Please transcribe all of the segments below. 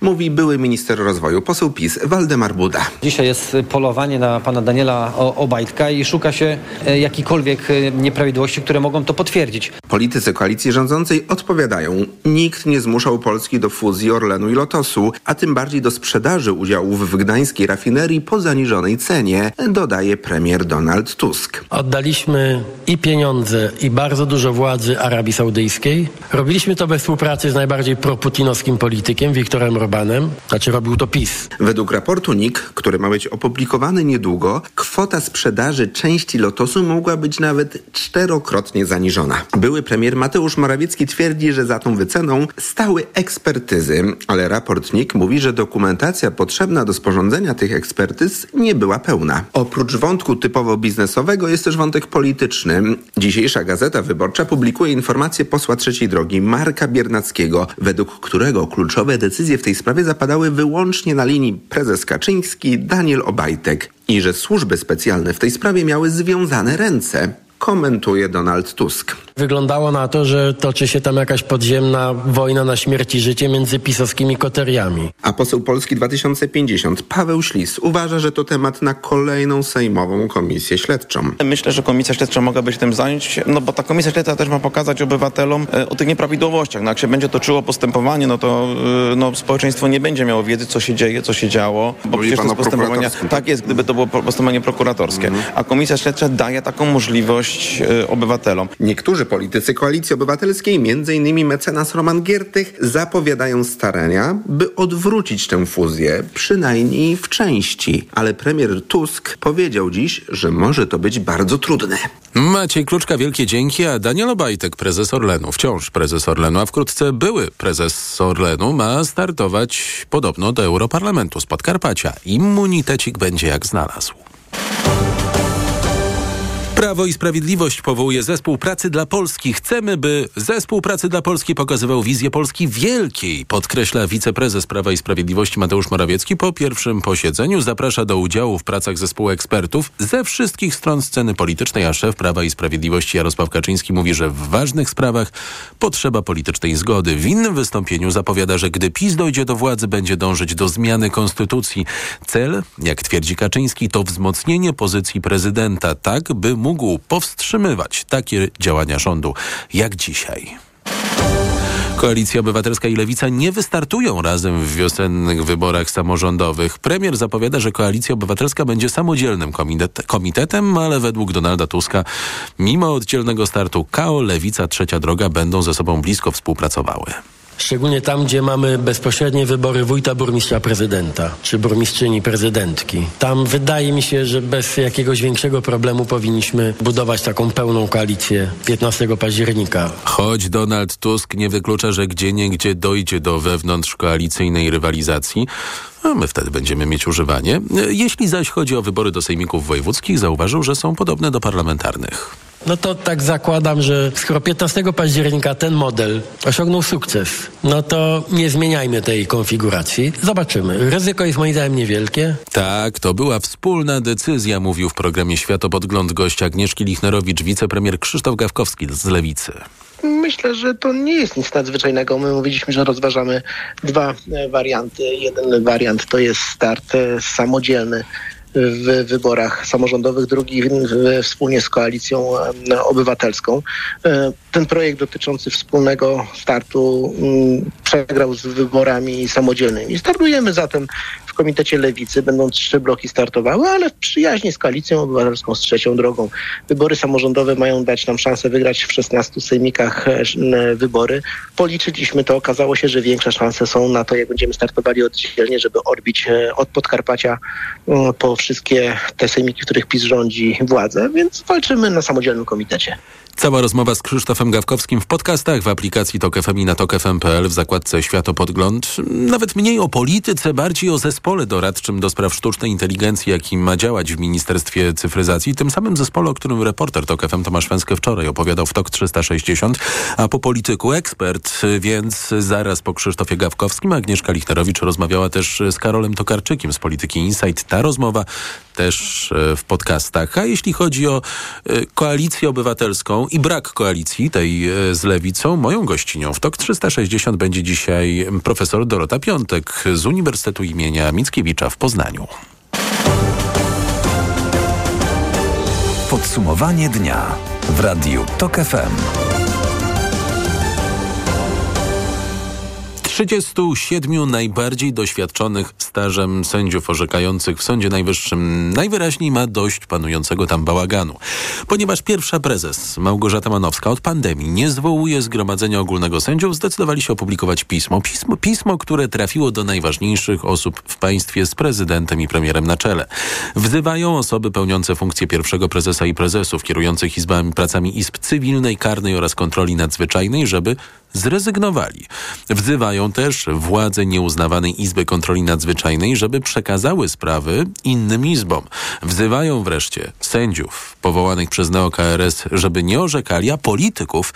mówi były minister rozwoju, poseł PiS Waldemar Buda. Dzisiaj jest polowanie na pana Daniela Obajtka i szuka się e, jakikolwiek e, nieprawidłowości, które mogą to potwierdzić. Politycy koalicji rządzącej odpowiadają, nikt nie zmuszał Polski do fuzji Orlenu i Lotosu, a tym bardziej do sprzedaży udziałów w gdańskiej rafinerii po zaniżonej cenie, dodaje premier Donald Tusk. Oddaliśmy i pieniądze, i bardzo dużo władzy Arabii Saudyjskiej. Robiliśmy to we współpracy z najbardziej proputinowskim politykiem, Wiktorem Orbanem, znaczy robił to PiS. Według raportu NIK, który ma być opublikowany niedługo, kwota sprzedaży części Lotosu mogła być nawet czterokrotnie zaniżona. Były premier Mateusz Morawiecki twierdzi, że za tą wyceną stały ekspertyzy, ale raport NIK mówi, że dokumentacja potrzebna do sporządzenia tych ekspertyz nie była pełna. Oprócz wątku typowo biznesowego jest też wątek polityczny. Dzisiejsza Gazeta Wyborcza publikuje informację posła trzeciej drogi Marka Biernackiego, według którego kluczowe decyzje w tej sprawie zapadały wyłącznie na linii prezes Kaczyński, Daniel Obajtek i że służby specjalne w tej sprawie miały związane ręce komentuje Donald Tusk. Wyglądało na to, że toczy się tam jakaś podziemna wojna na śmierć i życie między pisowskimi koteriami. A poseł Polski 2050 Paweł Ślis uważa, że to temat na kolejną sejmową komisję śledczą. Myślę, że komisja śledcza mogłaby się tym zająć, no bo ta komisja śledcza też ma pokazać obywatelom e, o tych nieprawidłowościach. No jak się będzie toczyło postępowanie, no to e, no, społeczeństwo nie będzie miało wiedzy, co się dzieje, co się działo, bo Mówi przecież to jest postępowania... prokuratorskim. Tak jest, gdyby to było postępowanie prokuratorskie. Mhm. A komisja śledcza daje taką możliwość e, obywatelom. Niektórzy politycy Koalicji Obywatelskiej, m.in. mecenas Roman Giertych, zapowiadają starania, by odwrócić tę fuzję, przynajmniej w części. Ale premier Tusk powiedział dziś, że może to być bardzo trudne. Maciej Kluczka, wielkie dzięki, a Daniel Obajtek, prezes Orlenu, wciąż prezes Orlenu, a wkrótce były prezes Orlenu, ma startować podobno do Europarlamentu z Podkarpacia. Immunitecik będzie jak znalazł. Prawo i Sprawiedliwość powołuje zespół pracy dla Polski. Chcemy, by zespół pracy dla Polski pokazywał wizję Polski wielkiej, podkreśla wiceprezes Prawa i Sprawiedliwości Mateusz Morawiecki. Po pierwszym posiedzeniu zaprasza do udziału w pracach zespołu ekspertów ze wszystkich stron sceny politycznej, a szef Prawa i Sprawiedliwości Jarosław Kaczyński mówi, że w ważnych sprawach potrzeba politycznej zgody. W innym wystąpieniu zapowiada, że gdy PiS dojdzie do władzy, będzie dążyć do zmiany konstytucji. Cel, jak twierdzi Kaczyński, to wzmocnienie pozycji prezydenta, tak by mógł powstrzymywać takie działania rządu jak dzisiaj. Koalicja Obywatelska i Lewica nie wystartują razem w wiosennych wyborach samorządowych. Premier zapowiada, że Koalicja Obywatelska będzie samodzielnym komitet komitetem, ale według Donalda Tuska, mimo oddzielnego startu KO, Lewica, Trzecia Droga będą ze sobą blisko współpracowały. Szczególnie tam, gdzie mamy bezpośrednie wybory wójta, burmistrza, prezydenta, czy burmistrzyni, prezydentki. Tam wydaje mi się, że bez jakiegoś większego problemu powinniśmy budować taką pełną koalicję 15 października. Choć Donald Tusk nie wyklucza, że gdzie niegdzie dojdzie do wewnątrzkoalicyjnej rywalizacji, a my wtedy będziemy mieć używanie. Jeśli zaś chodzi o wybory do sejmików wojewódzkich, zauważył, że są podobne do parlamentarnych. No to tak zakładam, że skoro 15 października ten model osiągnął sukces, no to nie zmieniajmy tej konfiguracji. Zobaczymy. Ryzyko jest moim zdaniem niewielkie. Tak, to była wspólna decyzja, mówił w programie Światopodgląd gość Agnieszki Lichnerowicz, wicepremier Krzysztof Gawkowski z Lewicy. Myślę, że to nie jest nic nadzwyczajnego. My mówiliśmy, że rozważamy dwa e, warianty. Jeden wariant to jest start e, samodzielny w wyborach samorządowych, drugi wspólnie z koalicją obywatelską. E, Ten projekt dotyczący wspólnego startu mm, przegrał z wyborami samodzielnymi. Startujemy zatem Komitecie Lewicy. Będą trzy bloki startowały, ale w przyjaźni z koalicją obywatelską, z trzecią drogą. Wybory samorządowe mają dać nam szansę wygrać w 16 sejmikach e, wybory. Policzyliśmy to, okazało się, że większe szanse są na to, jak będziemy startowali oddzielnie, żeby odbić e, od Podkarpacia mm, po wszystkie te sejmiki, w których PiS rządzi władzę, więc walczymy na samodzielnym komitecie. Cała rozmowa z Krzysztofem Gawkowskim w podcastach, w aplikacji TOK FM i na tokefm.pl w zakładce Światopodgląd. Nawet mniej o polityce, bardziej o zespole doradczym do spraw sztucznej inteligencji, jaki ma działać w Ministerstwie Cyfryzacji. Tym samym zespole, o którym reporter TOK FM Tomasz Węskę wczoraj opowiadał w TOK 360, a po polityku ekspert, więc zaraz po Krzysztofie Gawkowskim Agnieszka Lichnerowicz rozmawiała też z Karolem Tokarczykiem z Polityki Insight. Ta rozmowa też e, w podcastach. A jeśli chodzi o e, koalicję obywatelską i brak koalicji tej z lewicą, moją gościnią w TOK 360 będzie dzisiaj profesor Dorota Piątek z Uniwersytetu imienia Mickiewicza w Poznaniu. Podsumowanie dnia w Radiu TOK FM. 37 najbardziej doświadczonych stażem sędziów orzekających w Sądzie Najwyższym najwyraźniej ma dość panującego tam bałaganu. Ponieważ pierwsza prezes Małgorzata Manowska od pandemii nie zwołuje Zgromadzenia Ogólnego Sędziów, zdecydowali się opublikować pismo. pismo. Pismo, które trafiło do najważniejszych osób w państwie z prezydentem i premierem na czele. Wzywają osoby pełniące funkcję pierwszego prezesa i prezesów, kierujących izbami pracami izb cywilnej, karnej oraz kontroli nadzwyczajnej, żeby zrezygnowali. Wzywają też władze nieuznawanej Izby Kontroli Nadzwyczajnej, żeby przekazały sprawy innym izbom. Wzywają wreszcie sędziów powołanych przez NeoKRS, żeby nie orzekali, a polityków,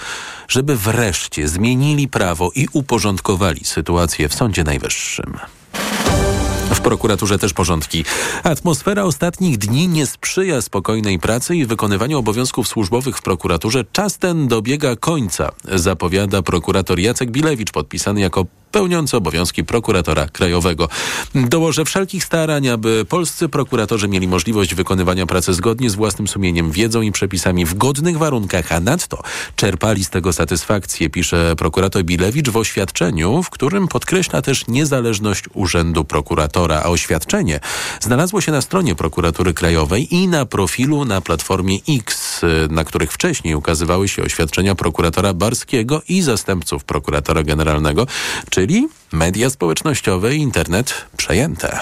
żeby wreszcie zmienili prawo i uporządkowali sytuację w Sądzie Najwyższym. W prokuraturze też porządki. Atmosfera ostatnich dni nie sprzyja spokojnej pracy i wykonywaniu obowiązków służbowych w prokuraturze. Czas ten dobiega końca, zapowiada prokurator Jacek Bilewicz, podpisany jako pełniący obowiązki prokuratora krajowego. Dołożę wszelkich starań, aby polscy prokuratorzy mieli możliwość wykonywania pracy zgodnie z własnym sumieniem, wiedzą i przepisami w godnych warunkach, a nadto czerpali z tego satysfakcję, pisze prokurator Bilewicz w oświadczeniu, w którym podkreśla też niezależność urzędu prokuratora, a oświadczenie znalazło się na stronie prokuratury krajowej i na profilu na platformie X, na których wcześniej ukazywały się oświadczenia prokuratora Barskiego i zastępców prokuratora generalnego, czy czyli media społecznościowe i internet przejęte.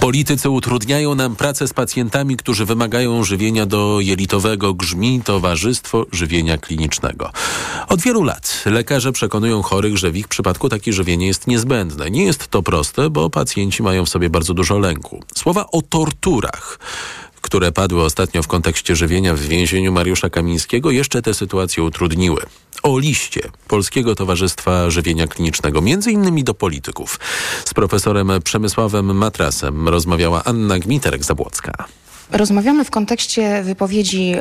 Politycy utrudniają nam pracę z pacjentami, którzy wymagają żywienia do jelitowego grzmi Towarzystwo Żywienia Klinicznego. Od wielu lat lekarze przekonują chorych, że w ich przypadku takie żywienie jest niezbędne. Nie jest to proste, bo pacjenci mają w sobie bardzo dużo lęku. Słowa o torturach które padły ostatnio w kontekście żywienia w więzieniu Mariusza Kamińskiego, jeszcze tę sytuację utrudniły. O liście Polskiego Towarzystwa Żywienia Klinicznego, między innymi do polityków. Z profesorem Przemysławem Matrasem rozmawiała Anna Gmiterek-Zabłocka. Rozmawiamy w kontekście wypowiedzi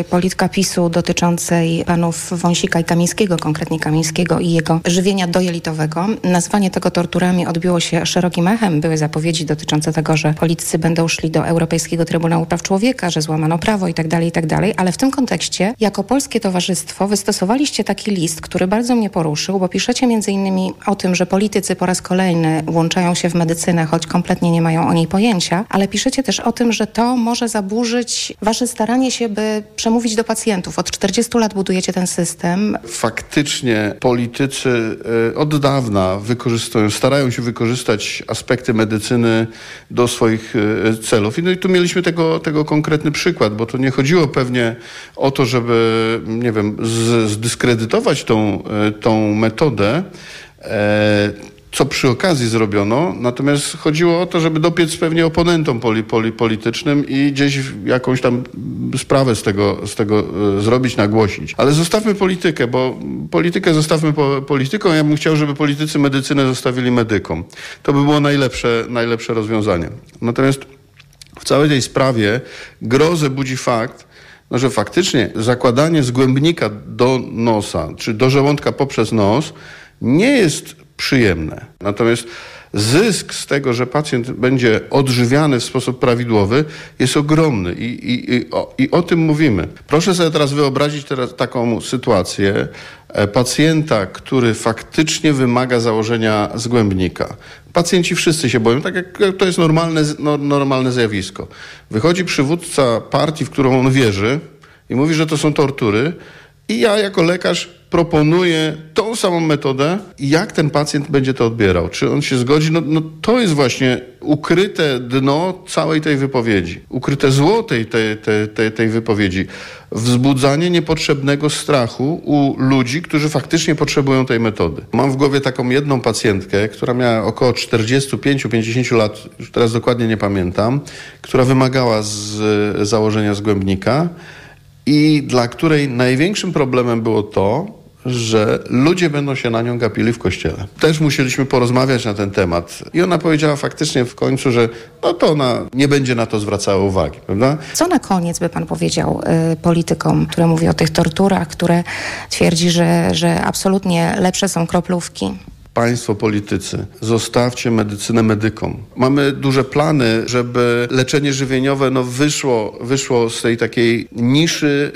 y, polityka PiSu dotyczącej panów Wąsika i Kamińskiego, konkretnie Kamińskiego i jego żywienia dojelitowego. Nazwanie tego torturami odbiło się szerokim echem. Były zapowiedzi dotyczące tego, że politycy będą szli do Europejskiego Trybunału Praw Człowieka, że złamano prawo itd., tak itd., tak ale w tym kontekście jako Polskie Towarzystwo wystosowaliście taki list, który bardzo mnie poruszył, bo piszecie innymi o tym, że politycy po raz kolejny włączają się w medycynę, choć kompletnie nie mają o niej pojęcia, ale piszecie też o tym, że to może zaburzyć wasze staranie się, by przemówić do pacjentów. Od 40 lat budujecie ten system. Faktycznie politycy e, od dawna wykorzystują, starają się wykorzystać aspekty medycyny do swoich e, celów. I, no i tu mieliśmy tego, tego konkretny przykład, bo to nie chodziło pewnie o to, żeby, nie wiem, zdyskredytować tą, e, tą metodę, co przy okazji zrobiono, natomiast chodziło o to, żeby dopiec pewnie oponentom poli, poli, politycznym i gdzieś jakąś tam sprawę z tego, z tego e, zrobić, nagłosić. Ale zostawmy politykę, bo politykę zostawmy po, polityką. Ja bym chciał, żeby politycy medycynę zostawili medykom. To by było najlepsze, najlepsze rozwiązanie. Natomiast w całej tej sprawie grozę budzi fakt, no, że faktycznie zakładanie zgłębnika do nosa, czy do żołądka poprzez nos, nie jest przyjemne. Natomiast zysk z tego, że pacjent będzie odżywiany w sposób prawidłowy, jest ogromny i, i, i, o, i o tym mówimy. Proszę sobie teraz wyobrazić teraz taką sytuację e, pacjenta, który faktycznie wymaga założenia zgłębnika. Pacjenci wszyscy się boją, tak jak to jest normalne, no, normalne zjawisko. Wychodzi przywódca partii, w którą on wierzy i mówi, że to są tortury i ja jako lekarz proponuję tą samą metodę jak ten pacjent będzie to odbierał. Czy on się zgodzi? No, no to jest właśnie ukryte dno całej tej wypowiedzi. Ukryte zło tej, tej, tej, tej, tej wypowiedzi. Wzbudzanie niepotrzebnego strachu u ludzi, którzy faktycznie potrzebują tej metody. Mam w głowie taką jedną pacjentkę, która miała około 45-50 lat, już teraz dokładnie nie pamiętam, która wymagała z założenia zgłębnika i dla której największym problemem było to, że ludzie będą się na nią gapili w kościele. Też musieliśmy porozmawiać na ten temat i ona powiedziała faktycznie w końcu, że no to ona nie będzie na to zwracała uwagi, prawda? Co na koniec by pan powiedział y, politykom, które mówi o tych torturach, które twierdzi, że, że absolutnie lepsze są kroplówki? Państwo, politycy, zostawcie medycynę medykom. Mamy duże plany, żeby leczenie żywieniowe no, wyszło, wyszło z tej takiej niszy,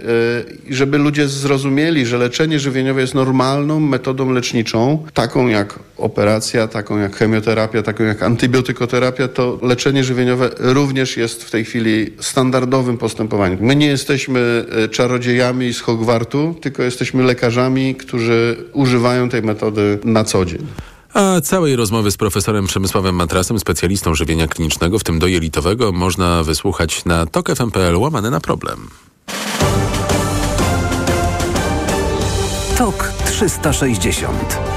yy, żeby ludzie zrozumieli, że leczenie żywieniowe jest normalną metodą leczniczą, taką jak operacja, taką jak chemioterapia, taką jak antybiotykoterapia, to leczenie żywieniowe również jest w tej chwili standardowym postępowaniem. My nie jesteśmy e, czarodziejami z Hogwartu, tylko jesteśmy lekarzami, którzy używają tej metody na co dzień. A całej rozmowy z profesorem Przemysławem Matrasem, specjalistą żywienia klinicznego, w tym dojelitowego, można wysłuchać na tokefm.pl łamane na problem. Tok 360.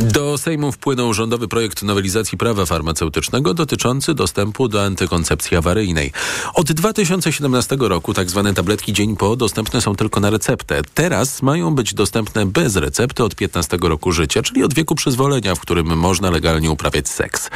Do Sejmu wpłynął rządowy projekt nowelizacji prawa farmaceutycznego dotyczący dostępu do antykoncepcji awaryjnej. Od 2017 roku tzw. Tak tabletki dzień po dostępne są tylko na receptę. Teraz mają być dostępne bez recepty od 15 roku życia, czyli od wieku przyzwolenia, w którym można legalnie uprawiać seks.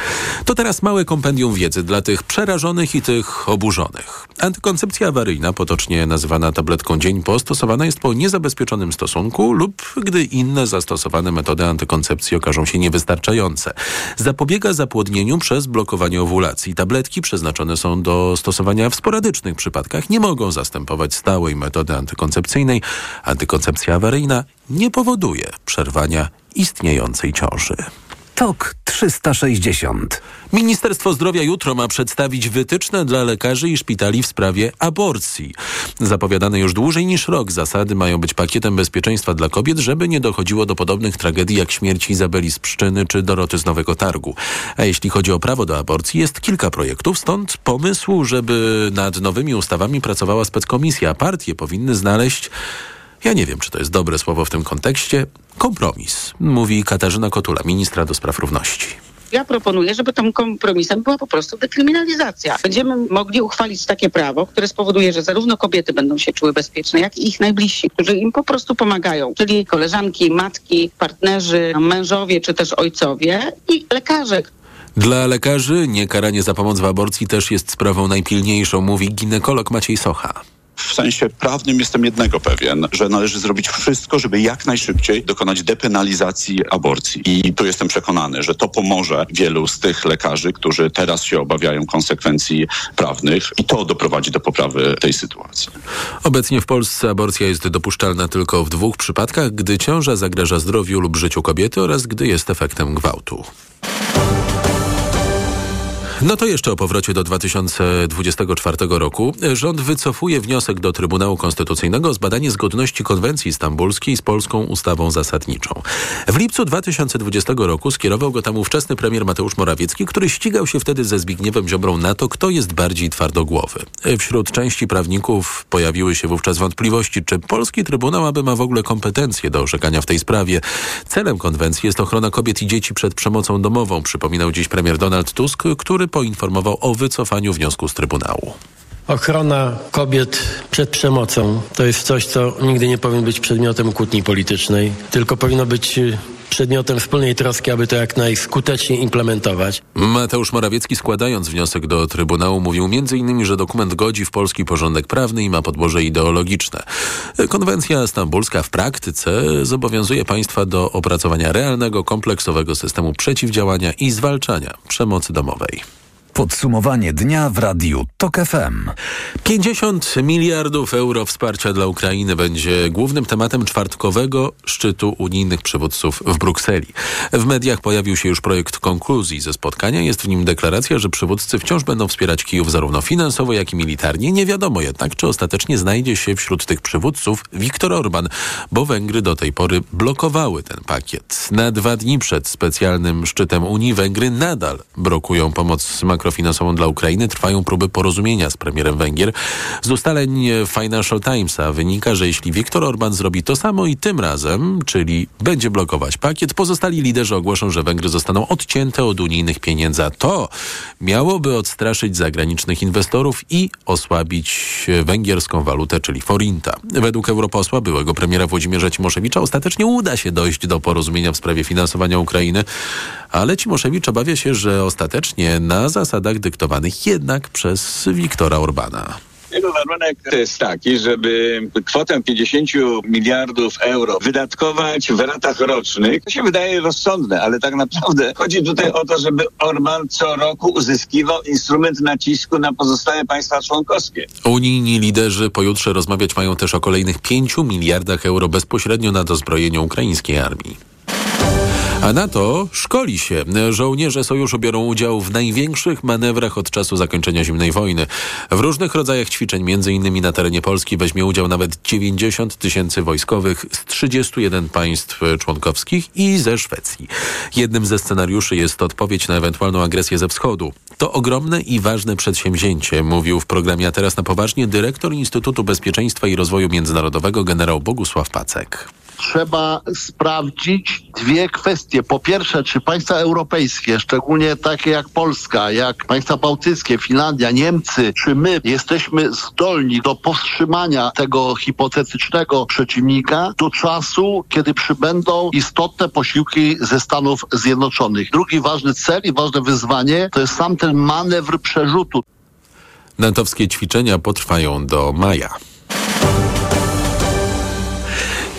To teraz małe kompendium wiedzy dla tych przerażonych i tych oburzonych. Antykoncepcja awaryjna, potocznie nazywana tabletką dzień po, stosowana jest po niezabezpieczonym stosunku lub gdy inne zastosowane metody antykoncepcji okażą się niewystarczające. Zapobiega zapłodnieniu przez blokowanie owulacji. Tabletki przeznaczone są do stosowania w sporadycznych przypadkach, nie mogą zastępować stałej metody antykoncepcyjnej. Antykoncepcja awaryjna nie powoduje przerwania istniejącej ciąży. TOK 360. Ministerstwo Zdrowia jutro ma przedstawić wytyczne dla lekarzy i szpitali w sprawie aborcji. Zapowiadane już dłużej niż rok zasady mają być pakietem bezpieczeństwa dla kobiet, żeby nie dochodziło do podobnych tragedii jak śmierć Izabeli z Pszczyny czy Doroty z Nowego Targu. A jeśli chodzi o prawo do aborcji, jest kilka projektów, stąd pomysł, żeby nad nowymi ustawami pracowała speckomisja. Partie powinny znaleźć ja nie wiem, czy to jest dobre słowo w tym kontekście. Kompromis, mówi Katarzyna Kotula, ministra do spraw równości. Ja proponuję, żeby tym kompromisem była po prostu dekryminalizacja. Będziemy mogli uchwalić takie prawo, które spowoduje, że zarówno kobiety będą się czuły bezpieczne, jak i ich najbliżsi, którzy im po prostu pomagają, czyli koleżanki, matki, partnerzy, mężowie czy też ojcowie i lekarze. Dla lekarzy niekaranie za pomoc w aborcji też jest sprawą najpilniejszą, mówi ginekolog Maciej Socha. W sensie prawnym jestem jednego pewien, że należy zrobić wszystko, żeby jak najszybciej dokonać depenalizacji aborcji. I tu jestem przekonany, że to pomoże wielu z tych lekarzy, którzy teraz się obawiają konsekwencji prawnych i to doprowadzi do poprawy tej sytuacji. Obecnie w Polsce aborcja jest dopuszczalna tylko w dwóch przypadkach, gdy ciąża zagraża zdrowiu lub życiu kobiety oraz gdy jest efektem gwałtu. No to jeszcze o powrocie do 2024 roku. Rząd wycofuje wniosek do Trybunału Konstytucyjnego o zbadanie zgodności konwencji stambulskiej z polską ustawą zasadniczą. W lipcu 2020 roku skierował go tam ówczesny premier Mateusz Morawiecki, który ścigał się wtedy ze Zbigniewem Ziobrą na to, kto jest bardziej twardogłowy. Wśród części prawników pojawiły się wówczas wątpliwości, czy polski Trybunał aby ma w ogóle kompetencje do orzekania w tej sprawie. Celem konwencji jest ochrona kobiet i dzieci przed przemocą domową, przypominał dziś premier Donald Tusk, który poinformował o wycofaniu wniosku z Trybunału. Ochrona kobiet przed przemocą to jest coś, co nigdy nie powinno być przedmiotem kłótni politycznej, tylko powinno być y, przedmiotem wspólnej troski, aby to jak najskuteczniej implementować. Mateusz Morawiecki składając wniosek do Trybunału mówił m.in., że dokument godzi w polski porządek prawny i ma podłoże ideologiczne. Konwencja stambulska w praktyce zobowiązuje państwa do opracowania realnego, kompleksowego systemu przeciwdziałania i zwalczania przemocy domowej. Podsumowanie dnia w radiu TOK FM. 50 miliardów euro wsparcia dla Ukrainy będzie głównym tematem czwartkowego szczytu unijnych przywódców w Brukseli. W mediach pojawił się już projekt konkluzji ze spotkania. Jest w nim deklaracja, że przywódcy wciąż będą wspierać Kijów zarówno finansowo, jak i militarnie. Nie wiadomo jednak, czy ostatecznie znajdzie się wśród tych przywódców Viktor Orban, bo Węgry do tej pory blokowały ten pakiet. Na dwa dni przed specjalnym szczytem Unii Węgry nadal blokują pomoc makro makrofinansową dla Ukrainy, trwają próby porozumienia z premierem Węgier. Z ustaleń Financial Timesa wynika, że jeśli Viktor Orban zrobi to samo i tym razem, czyli będzie blokować pakiet, pozostali liderzy ogłoszą, że Węgry zostaną odcięte od unijnych pieniędzy. A to miałoby odstraszyć zagranicznych inwestorów i osłabić węgierską walutę, czyli forinta. Według europosła byłego premiera Włodzimierza Cimoszewicza ostatecznie uda się dojść do porozumienia w sprawie finansowania Ukrainy, ale Cimoszewicz obawia się, że ostatecznie na zasadach dyktowanych jednak przez Wiktora Orbana. Jego warunek to jest taki, żeby kwotę 50 miliardów euro wydatkować w ratach rocznych. To się wydaje rozsądne, ale tak naprawdę chodzi tutaj o to, żeby Orban co roku uzyskiwał instrument nacisku na pozostałe państwa członkowskie. Unijni liderzy pojutrze rozmawiać mają też o kolejnych 5 miliardach euro bezpośrednio na dozbrojenie ukraińskiej armii. A NATO szkoli się. Żołnierze sojuszu biorą udział w największych manewrach od czasu zakończenia zimnej wojny. W różnych rodzajach ćwiczeń, między innymi na terenie Polski, weźmie udział nawet 90 tysięcy wojskowych z 31 państw członkowskich i ze Szwecji. Jednym ze scenariuszy jest odpowiedź na ewentualną agresję ze wschodu. To ogromne i ważne przedsięwzięcie, mówił w programie A teraz na poważnie dyrektor Instytutu Bezpieczeństwa i Rozwoju Międzynarodowego generał Bogusław Pacek trzeba sprawdzić dwie kwestie. Po pierwsze, czy państwa europejskie, szczególnie takie jak Polska, jak państwa bałtyckie, Finlandia, Niemcy, czy my jesteśmy zdolni do powstrzymania tego hipotetycznego przeciwnika do czasu, kiedy przybędą istotne posiłki ze Stanów Zjednoczonych. Drugi ważny cel i ważne wyzwanie to jest sam ten manewr przerzutu. Natowskie ćwiczenia potrwają do maja.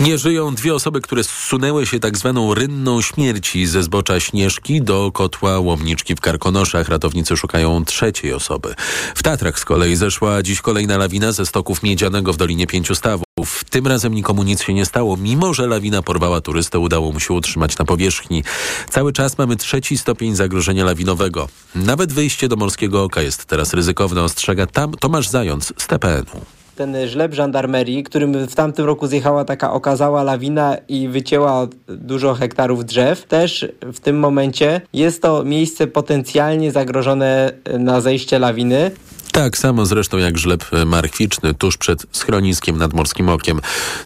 Nie żyją dwie osoby, które zsunęły się tak zwaną rynną śmierci ze zbocza Śnieżki do kotła Łomniczki w Karkonoszach. Ratownicy szukają trzeciej osoby. W Tatrach z kolei zeszła dziś kolejna lawina ze stoków miedzianego w Dolinie Pięciu Stawów. Tym razem nikomu nic się nie stało, mimo że lawina porwała turystę, udało mu się utrzymać na powierzchni. Cały czas mamy trzeci stopień zagrożenia lawinowego. Nawet wyjście do Morskiego Oka jest teraz ryzykowne, ostrzega tam Tomasz Zając z TPN-u ten żleb żandarmerii, którym w tamtym roku zjechała taka okazała lawina i wycięła dużo hektarów drzew, też w tym momencie jest to miejsce potencjalnie zagrożone na zejście lawiny. Tak samo zresztą jak żleb marchwiczny tuż przed schroniskiem nad Morskim Okiem.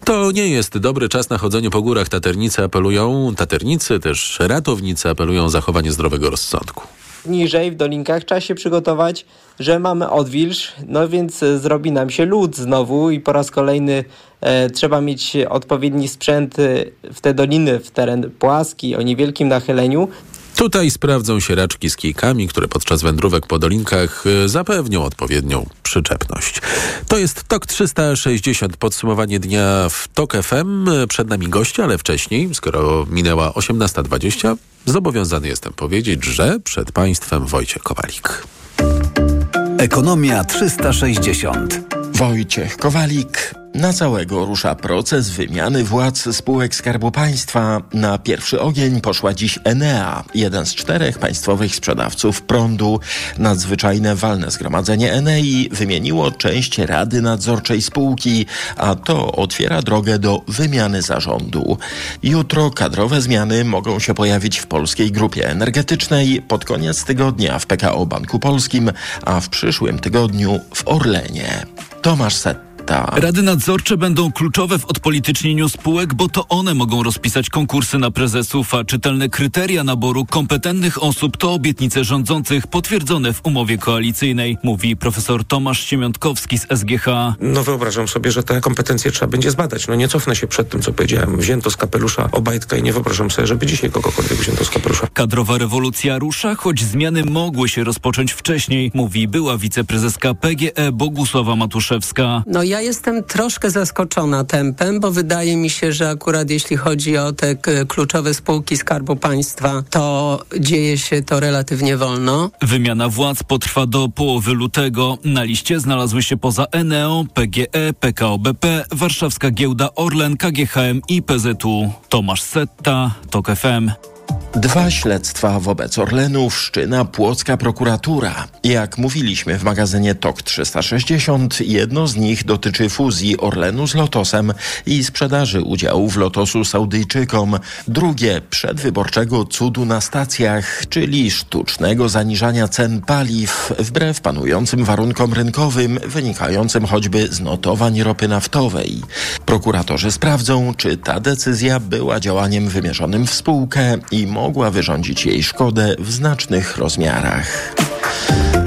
To nie jest dobry czas na chodzenie po górach. Taternicy apelują, taternicy też ratownicy apelują o zachowanie zdrowego rozsądku niżej w dolinkach trzeba się przygotować, że mamy odwilż, no więc e, zrobi nam się lód znowu i po raz kolejny e, trzeba mieć odpowiedni sprzęt e, w te doliny, w teren płaski, o niewielkim nachyleniu. Tutaj sprawdzą się raczki z kijkami, które podczas wędrówek po dolinkach e, zapewnią odpowiednią przyczepność. To jest TOK 360, podsumowanie dnia w TOK FM. Przed nami goście, ale wcześniej, skoro minęła 18.20, zobowiązany jestem powiedzieć, że przed Państwem Wojciech Kowalik. Ekonomia 360. Wojciech Kowalik. Na całego rusza proces wymiany władz spółek Skarbu Państwa. Na pierwszy ogień poszła dziś Enea, jeden z czterech państwowych sprzedawców prądu. Nadzwyczajne walne zgromadzenie Enei wymieniło część Rady Nadzorczej spółki, a to otwiera drogę do wymiany zarządu. Jutro kadrowe zmiany mogą się pojawić w Polskiej Grupie Energetycznej, pod koniec tygodnia w PKO Banku Polskim, a w przyszłym tygodniu w Orlenie. Tomasz Set Rady nadzorcze będą kluczowe w odpolitycznieniu spółek, bo to one mogą rozpisać konkursy na prezesów, a czytelne kryteria naboru kompetentnych osób to obietnice rządzących potwierdzone w umowie koalicyjnej, mówi profesor Tomasz Siemiątkowski z SGH. No wyobrażam sobie, że te kompetencje trzeba będzie zbadać. No nie cofnę się przed tym, co powiedziałem. Wzięto z kapelusza Obajtka i nie wyobrażam sobie, żeby dzisiaj kogokolwiek wzięto z kapelusza. Kadrowa rewolucja rusza, choć zmiany mogły się rozpocząć wcześniej, mówi była wiceprezeska PGE Bogusława Matuszewska. No ja jestem troszkę zaskoczona tempem, bo wydaje mi się, że akurat jeśli chodzi o te kluczowe spółki Skarbu Państwa, to dzieje się to relatywnie wolno. Wymiana władz potrwa do połowy lutego. Na liście znalazły się poza Eneo, PGE, PKO BP, Warszawska Giełda Orlen, KGHM i PZU. Tomasz Setta, TOK FM. Dwa śledztwa wobec Orlenu wszczyna płocka prokuratura. Jak mówiliśmy w magazynie TOK 360, jedno z nich dotyczy fuzji Orlenu z Lotosem i sprzedaży udziałów Lotosu Saudyjczykom. Drugie przedwyborczego cudu na stacjach, czyli sztucznego zaniżania cen paliw wbrew panującym warunkom rynkowym wynikającym choćby z notowań ropy naftowej. Prokuratorzy sprawdzą, czy ta decyzja była działaniem wymierzonym w spółkę i mogła wyrządzić jej szkodę w znacznych rozmiarach.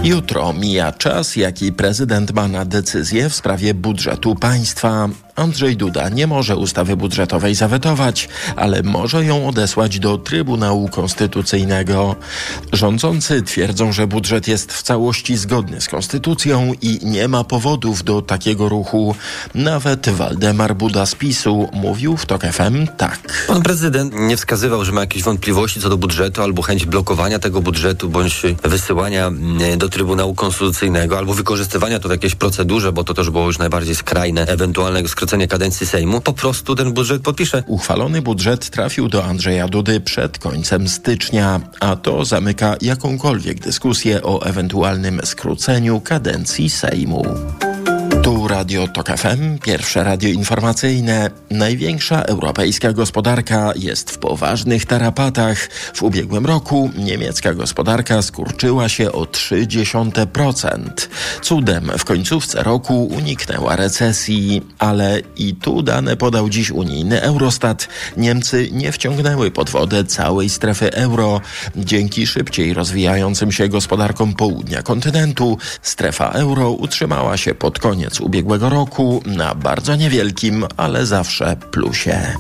Jutro mija czas, jaki prezydent ma na decyzję w sprawie budżetu państwa. Andrzej Duda nie może ustawy budżetowej zawetować, ale może ją odesłać do Trybunału Konstytucyjnego. Rządzący twierdzą, że budżet jest w całości zgodny z konstytucją i nie ma powodów do takiego ruchu. Nawet Waldemar Buda z PiSu mówił w TOK FM tak. Pan prezydent nie wskazywał, że ma jakieś wątpliwości co do budżetu albo chęć blokowania tego budżetu bądź wysyłania mm, do Trybunału Konstytucyjnego albo wykorzystywania to w jakiejś procedurze, bo to też było już najbardziej skrajne, ewentualnego skrócenie kadencji Sejmu. Po prostu ten budżet podpisze. Uchwalony budżet trafił do Andrzeja Dudy przed końcem stycznia, a to zamyka jakąkolwiek dyskusję o ewentualnym skróceniu kadencji Sejmu. Radio Tok FM, pierwsze radio informacyjne. Największa europejska gospodarka jest w poważnych tarapatach. W ubiegłym roku niemiecka gospodarka skurczyła się o 0,3%. Cudem w końcówce roku uniknęła recesji, ale i tu dane podał dziś unijny Eurostat. Niemcy nie wciągnęły pod wodę całej strefy euro. Dzięki szybciej rozwijającym się gospodarkom południa kontynentu, strefa euro utrzymała się pod koniec ubiegłego roku na bardzo niewielkim, ale zawsze plusie.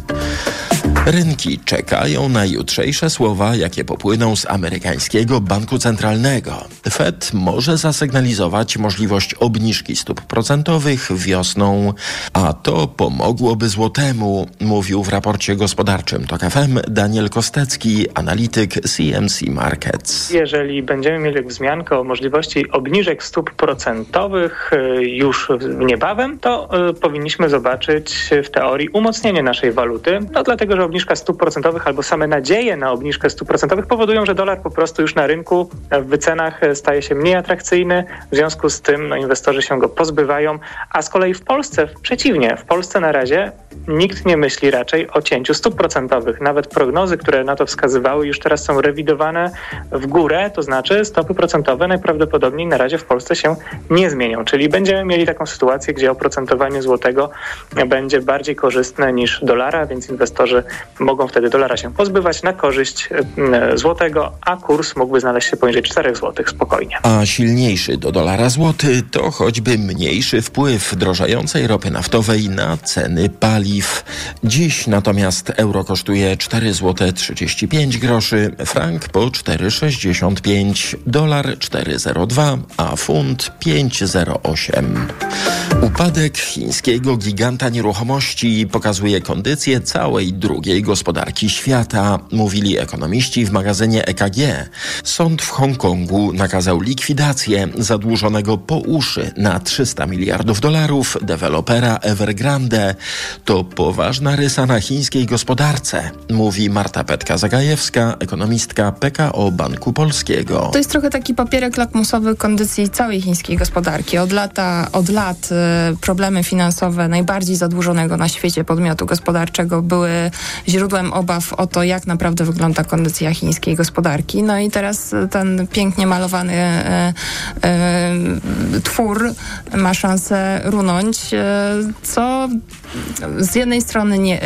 Rynki czekają na jutrzejsze słowa, jakie popłyną z amerykańskiego banku centralnego. Fed może zasygnalizować możliwość obniżki stóp procentowych wiosną, a to pomogłoby złotemu, mówił w raporcie gospodarczym TOK FM Daniel Kostecki, analityk CMC Markets. Jeżeli będziemy mieli wzmiankę o możliwości obniżek stóp procentowych y, już niebawem, to y, powinniśmy zobaczyć w teorii umocnienie naszej waluty, no dlatego, że obniżka stóp procentowych albo same nadzieje na obniżkę stóp procentowych powodują, że dolar po prostu już na rynku w wycenach staje się mniej atrakcyjny. W związku z tym no, inwestorzy się go pozbywają, a z kolei w Polsce przeciwnie. W Polsce na razie nikt nie myśli raczej o cięciu stóp procentowych. Nawet prognozy, które na to wskazywały, już teraz są rewidowane w górę, to znaczy stopy procentowe najprawdopodobniej na razie w Polsce się nie zmienią. Czyli będziemy mieli taką sytuację, gdzie oprocentowanie złotego będzie bardziej korzystne niż dolara, więc inwestorzy mogą wtedy dolara się pozbywać na korzyść e, złotego, a kurs mógłby znaleźć się poniżej 4 zł spokojnie. A silniejszy do dolara złoty to choćby mniejszy wpływ drożającej ropy naftowej na ceny paliw. Dziś natomiast euro kosztuje 4 zł 35 groszy, frank po 4,65, dolar 4,02, a funt 5,08. Upadek chińskiego giganta nieruchomości pokazuje kondycję całej drugiej gospodarki świata, mówili ekonomiści w magazynie EKG. Sąd w Hongkongu nakazał likwidację zadłużonego po uszy na 300 miliardów dolarów dewelopera Evergrande. To poważna rysa na chińskiej gospodarce, mówi Marta Petka-Zagajewska, ekonomistka PKO Banku Polskiego. To jest trochę taki papierek lakmusowy kondycji całej chińskiej gospodarki. Od, lata, od lat y, problemy finansowe najbardziej zadłużonego na świecie podmiotu gospodarczego były źródłem obaw o to, jak naprawdę wygląda kondycja chińskiej gospodarki. No i teraz ten pięknie malowany e, e, twór ma szansę runąć, e, co z jednej strony nie,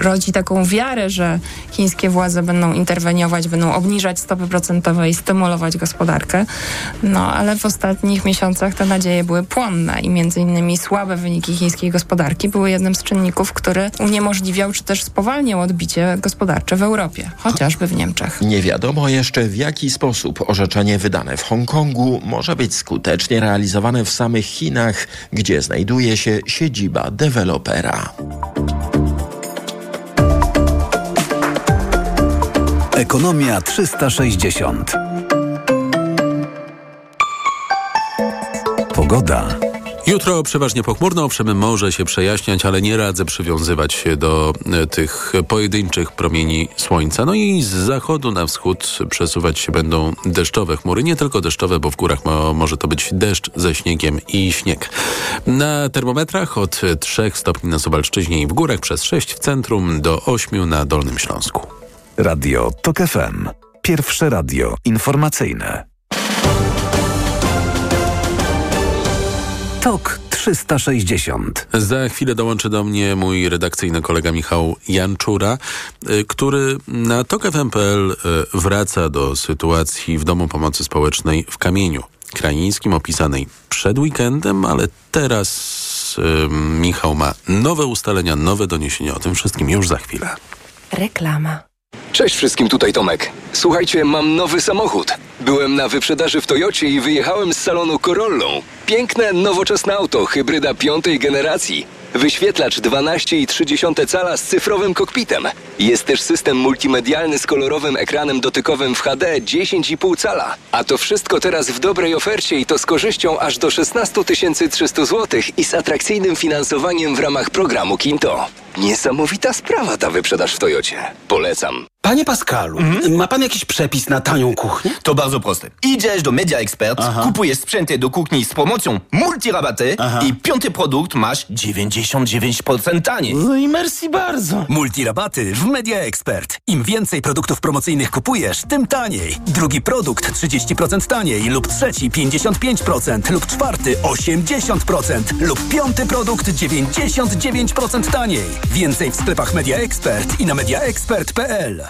rodzi taką wiarę, że chińskie władze będą interweniować, będą obniżać stopy procentowe i stymulować gospodarkę. No ale w ostatnich miesiącach te nadzieje były płonne i między innymi słabe wyniki chińskiej gospodarki były jednym z czynników, który uniemożliwiał czy też spowalniał odbicie gospodarcze w Europie, chociażby w Niemczech. Nie wiadomo jeszcze w jaki sposób orzeczenie wydane w Hongkongu może być skutecznie realizowane w samych Chinach, gdzie znajduje się siedziba dewelopera. Ekonomia 360. Pogoda. Jutro przeważnie pochmurno, owszem może się przejaśniać, ale nie radzę przywiązywać się do e, tych pojedynczych promieni słońca. No i z zachodu na wschód przesuwać się będą deszczowe chmury. Nie tylko deszczowe, bo w górach mo może to być deszcz ze śniegiem i śnieg. Na termometrach od 3 stopni na Suwalszczyźnie i w górach przez 6 w centrum do 8 na Dolnym Śląsku. Radio TOK FM. Pierwsze radio informacyjne. TOK 360. Za chwilę dołączy do mnie mój redakcyjny kolega Michał Janczura, y, który na TOK.fm.pl y, wraca do sytuacji w Domu Pomocy Społecznej w Kamieniu Krajińskim, opisanej przed weekendem, ale teraz y, Michał ma nowe ustalenia, nowe doniesienia o tym wszystkim już za chwilę. Reklama. Cześć wszystkim, tutaj Tomek. Słuchajcie, mam nowy samochód. Byłem na wyprzedaży w Toyocie i wyjechałem z salonu Corollą. Piękne, nowoczesne auto, hybryda piątej generacji. Wyświetlacz 12,3 cala z cyfrowym kokpitem. Jest też system multimedialny z kolorowym ekranem dotykowym w HD 10,5 cala. A to wszystko teraz w dobrej ofercie i to z korzyścią aż do 16 300 zł i z atrakcyjnym finansowaniem w ramach programu Kinto. Niesamowita sprawa ta wyprzedaż w Toyocie. Polecam. Panie Pascalu, ma pan jakiś przepis na tanią kuchnię? To bardzo proste. Idziesz do Media Expert, kupujesz sprzęty do kuchni z promocją multirabaty i piąty produkt masz 99% taniej. No i merci bardzo. Multirabaty w Media Expert. Im więcej produktów promocyjnych kupujesz, tym taniej. Drugi produkt 30% taniej lub trzeci 55% lub czwarty 80% lub piąty produkt 99% taniej. Więcej w sklepach Media Expert i na mediaexpert.pl.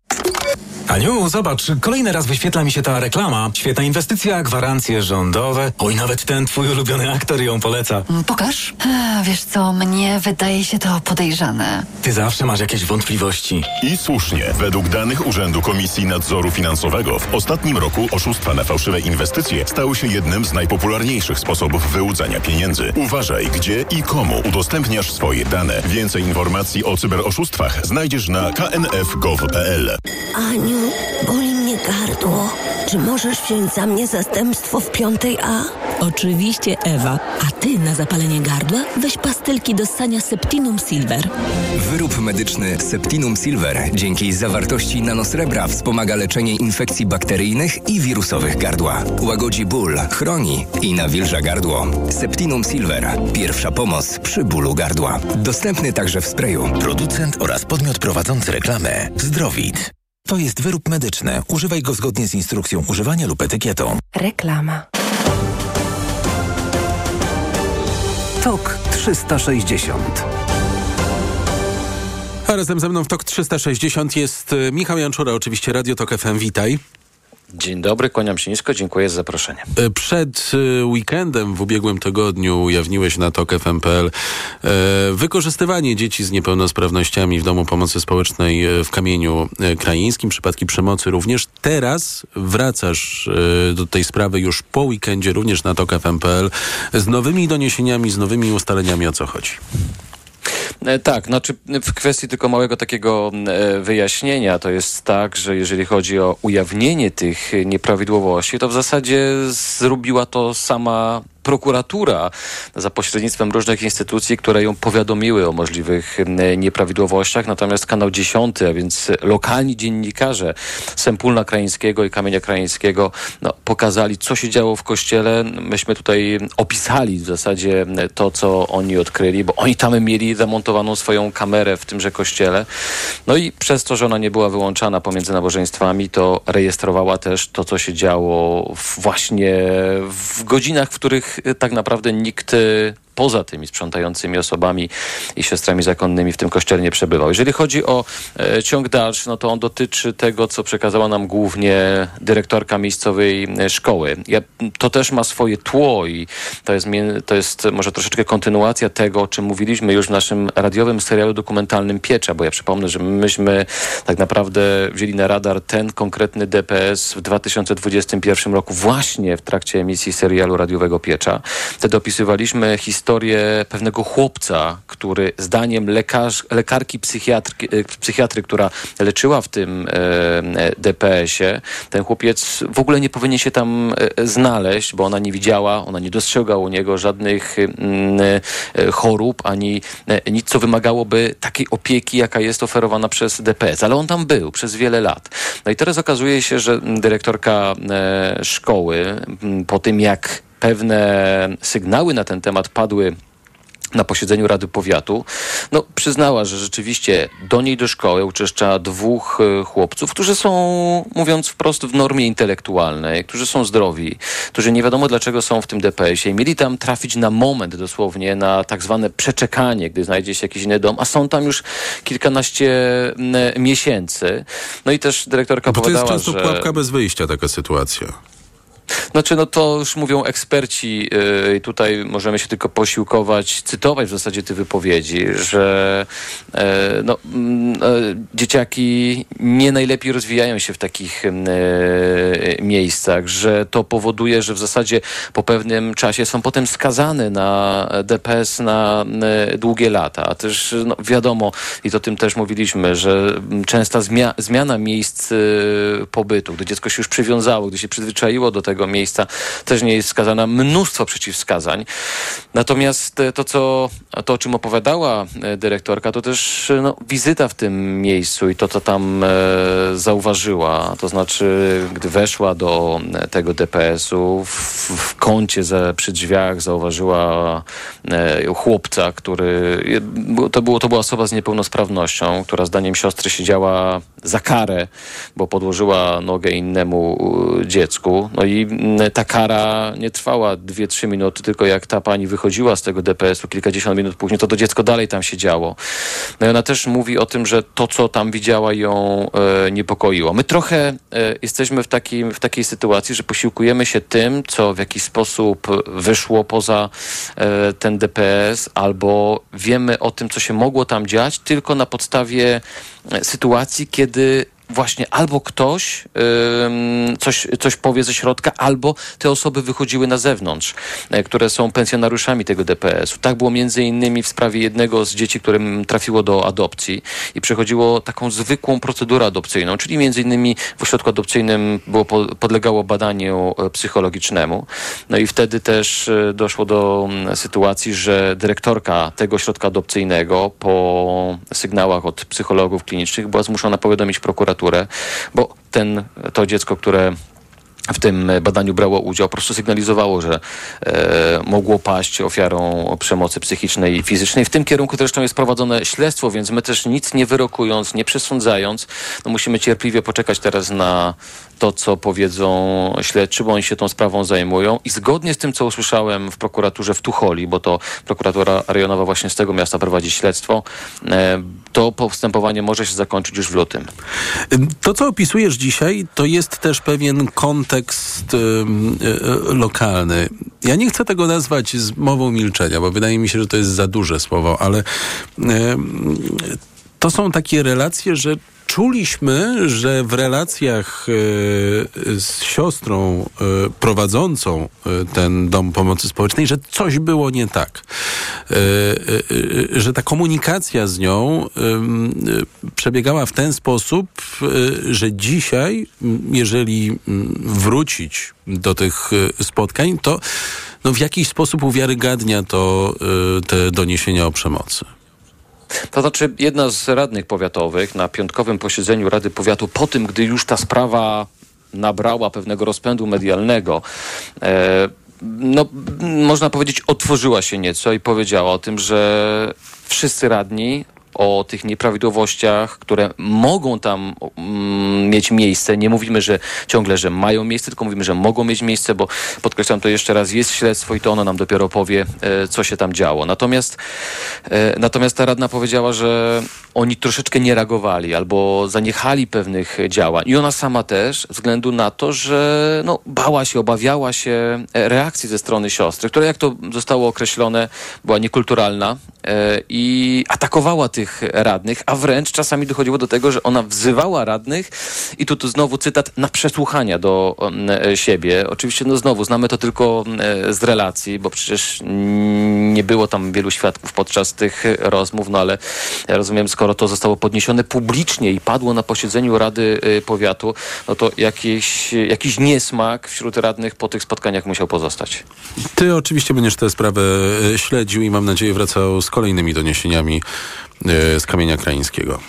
Aniu, zobacz, kolejny raz wyświetla mi się ta reklama. Świetna inwestycja, gwarancje rządowe. Oj, nawet ten twój ulubiony aktor ją poleca. Pokaż. A, wiesz co, mnie wydaje się to podejrzane. Ty zawsze masz jakieś wątpliwości. I słusznie. Według danych Urzędu Komisji Nadzoru Finansowego w ostatnim roku oszustwa na fałszywe inwestycje stały się jednym z najpopularniejszych sposobów wyłudzania pieniędzy. Uważaj, gdzie i komu udostępniasz swoje dane. Więcej informacji o cyberoszustwach znajdziesz na knf.gov.pl. Aniu, boli mnie gardło. Czy możesz wziąć za mnie zastępstwo w piątej A? Oczywiście, Ewa. A ty na zapalenie gardła weź pastylki do ssania Septinum Silver. Wyrób medyczny Septinum Silver dzięki zawartości nanosrebra wspomaga leczenie infekcji bakteryjnych i wirusowych gardła. Łagodzi ból, chroni i nawilża gardło. Septinum Silver. Pierwsza pomoc przy bólu gardła. Dostępny także w sprayu. Producent oraz podmiot prowadzący reklamę Zdrowit. To jest wyrób medyczny. Używaj go zgodnie z instrukcją używania lub etykietą. Reklama. TOK 360. A razem ze mną w TOK 360 jest y, Michał Janczura, oczywiście Radio TOK FM. Witaj. Dzień dobry, kłaniam się nisko, dziękuję za zaproszenie. Y, Przed y, weekendem w ubiegłym tygodniu ujawniłeś na TOK FM.pl e, wykorzystywanie dzieci z niepełnosprawnościami w Domu Pomocy Społecznej e, w Kamieniu e, Krajińskim, przypadki przemocy również. Teraz wracasz e, do tej sprawy już po weekendzie również na TOK FM.pl z nowymi doniesieniami, z nowymi ustaleniami o co chodzi. E, Tak, znaczy w kwestii tylko małego takiego e, wyjaśnienia, to jest tak, że jeżeli chodzi o ujawnienie tych nieprawidłowości, to w zasadzie zrobiła to sama prokuratura za pośrednictwem różnych instytucji, które ją powiadomiły o możliwych e, nieprawidłowościach. Natomiast kanał 10, a więc lokalni dziennikarze Sempólna Krajeńskiego i Kamienia Krajeńskiego no, pokazali, co się działo w kościele. Myśmy tutaj opisali w zasadzie to, co oni odkryli, bo oni tam mieli zamontowaną swoją kamerę w tymże kościele. No i przez to, że ona nie była wyłączana pomiędzy nabożeństwami, to rejestrowała też to, co się działo właśnie w godzinach, w których y, tak naprawdę nikt y, poza tymi sprzątającymi osobami i siostrami zakonnymi w tym kościele nie przebywał. Jeżeli chodzi o e, ciąg dalszy, no to on dotyczy tego, co przekazała nam głównie dyrektorka miejscowej e, szkoły. Ja, to też ma swoje tło i to jest, to jest może troszeczkę kontynuacja tego, o czym mówiliśmy już w naszym radiowym serialu dokumentalnym Piecza, bo ja przypomnę, że myśmy tak naprawdę wzięli na radar ten konkretny DPS w 2021 roku właśnie w trakcie emisji serialu radiowego Piecza. Wtedy opisywaliśmy historię historię pewnego chłopca, który zdaniem lekarz, lekarki psychiatry, psychiatry, która leczyła w tym DPS-ie, ten chłopiec w ogóle nie powinien się tam znaleźć, bo ona nie widziała, ona nie dostrzegła u niego żadnych mm, chorób, ani nic, co wymagałoby takiej opieki, jaka jest oferowana przez DPS. Ale on tam był przez wiele lat. No i teraz okazuje się, że dyrektorka szkoły po tym, jak pewne sygnały na ten temat padły na posiedzeniu Rady Powiatu, no, przyznała, że rzeczywiście do niej do szkoły uczeszcza dwóch y, chłopców, którzy są, mówiąc wprost, w normie intelektualnej, którzy są zdrowi, którzy nie wiadomo dlaczego są w tym DPS-ie i mieli tam trafić na moment dosłownie, na tak zwane przeczekanie, gdy znajdzie się jakiś inny dom, a są tam już kilkanaście miesięcy. No i też dyrektorka Bo powiedziała, to jest często że... pułapka bez wyjścia, taka sytuacja. Znaczy, no to już mówią eksperci yy, tutaj możemy się tylko posiłkować, cytować w zasadzie te wypowiedzi, że yy, no, yy, dzieciaki nie najlepiej rozwijają się w takich miejscach, że to powoduje, że w zasadzie po pewnym czasie są potem skazane na DPS na długie lata. A też no, wiadomo, i to tym też mówiliśmy, że częsta zmia zmiana miejsc pobytu, gdy dziecko się już przywiązało, gdy się przyzwyczaiło do tego miejsca, też nie jest wskazana mnóstwo przeciwwskazań. Natomiast to, co, to o czym opowiadała dyrektorka, to też no, wizyta w tym miejscu i to, co tam e, zauważyła. To znaczy, gdy weszła do tego DPS-u, w, w kącie za, przy drzwiach zauważyła e, chłopca, który to, było, to była osoba z niepełnosprawnością, która zdaniem siostry siedziała za karę, bo podłożyła nogę innemu dziecku. No i ta kara nie trwała 2-3 minuty, tylko jak ta pani wychodziła z tego DPS-u kilkadziesiąt minut później, to to dziecko dalej tam siedziało. No i ona też mówi o tym, że to, co tam widziała, ją e, niepokoiło. My trochę e, jesteśmy w, takim, w takiej sytuacji, że posiłkujemy się tym, co w jakiś sposób wyszło poza e, ten DPS, albo wiemy o tym, co się mogło tam dziać, tylko na podstawie sytuacji, kiedy właśnie albo ktoś coś, coś powie ze środka, albo te osoby wychodziły na zewnątrz, e, które są pensjonariuszami tego DPS-u. Tak było między innymi w sprawie jednego z dzieci, którym trafiło do adopcji i przechodziło taką zwykłą procedurę adopcyjną, czyli między innymi w ośrodku adopcyjnym było, podlegało badaniu e, psychologicznemu. No i wtedy też e, doszło do sytuacji, że dyrektorka tego ośrodka adopcyjnego po sygnałach od psychologów klinicznych była zmuszona powiadomić prokuraturę bo ten, to dziecko, które w tym badaniu brało udział, po prostu sygnalizowało, że e, mogło paść ofiarą przemocy psychicznej i fizycznej. W tym kierunku zresztą jest prowadzone śledztwo, więc my też nic nie wyrokując, nie przesądzając, no musimy cierpliwie poczekać teraz na to, co powiedzą śledczy, bo oni się tą sprawą zajmują i zgodnie z tym, co usłyszałem w prokuraturze w Tucholi, bo to prokuratura rejonowa właśnie z tego miasta prowadzi śledztwo, e, to postępowanie może się zakończyć już w lutym. To, co opisujesz dzisiaj, to jest też pewien kontekst y, lokalny. Ja nie chcę tego nazwać zmową milczenia, bo wydaje mi się, że to jest za duże słowo, ale to są takie relacje, że czuliśmy, że w relacjach y, z siostrą y, prowadzącą y, ten dom pomocy społecznej, że coś było nie tak. Że ta komunikacja z nią przebiegała w ten sposób, że dzisiaj, jeżeli wrócić do tych spotkań, to no w jakiś sposób uwiarygadnia to te doniesienia o przemocy. To znaczy, jedna z radnych powiatowych na piątkowym posiedzeniu Rady Powiatu, po tym, gdy już ta sprawa nabrała pewnego rozpędu medialnego, e, no, można powiedzieć, otworzyła się nieco i powiedziała o tym, że wszyscy radni o tych nieprawidłowościach, które mogą tam mm, mieć miejsce. Nie mówimy, że ciągle, że mają miejsce, tylko mówimy, że mogą mieć miejsce, bo podkreślam to jeszcze raz, jest śledztwo i to ono nam dopiero powie, e, co się tam działo. Natomiast, e, natomiast ta radna powiedziała, że oni troszeczkę nie reagowali albo zaniechali pewnych działań. I ona sama też, względu na to, że no, bała się, obawiała się reakcji ze strony siostry, która, jak to zostało określone, była niekulturalna e, i atakowała tych radnych, a wręcz czasami dochodziło do tego, że ona wzywała radnych i tu, tu znowu cytat, na przesłuchania do e, siebie. Oczywiście no znowu znamy to tylko e, z relacji, bo przecież nie było tam wielu świadków podczas tych rozmów, no ale ja rozumiem, skoro to zostało podniesione publicznie i padło na posiedzeniu Rady e, Powiatu, no to jakiś, jakiś niesmak wśród radnych po tych spotkaniach musiał pozostać. Ty oczywiście będziesz tę sprawę śledził i mam nadzieję wracał z kolejnymi doniesieniami z kamienia krańskiego.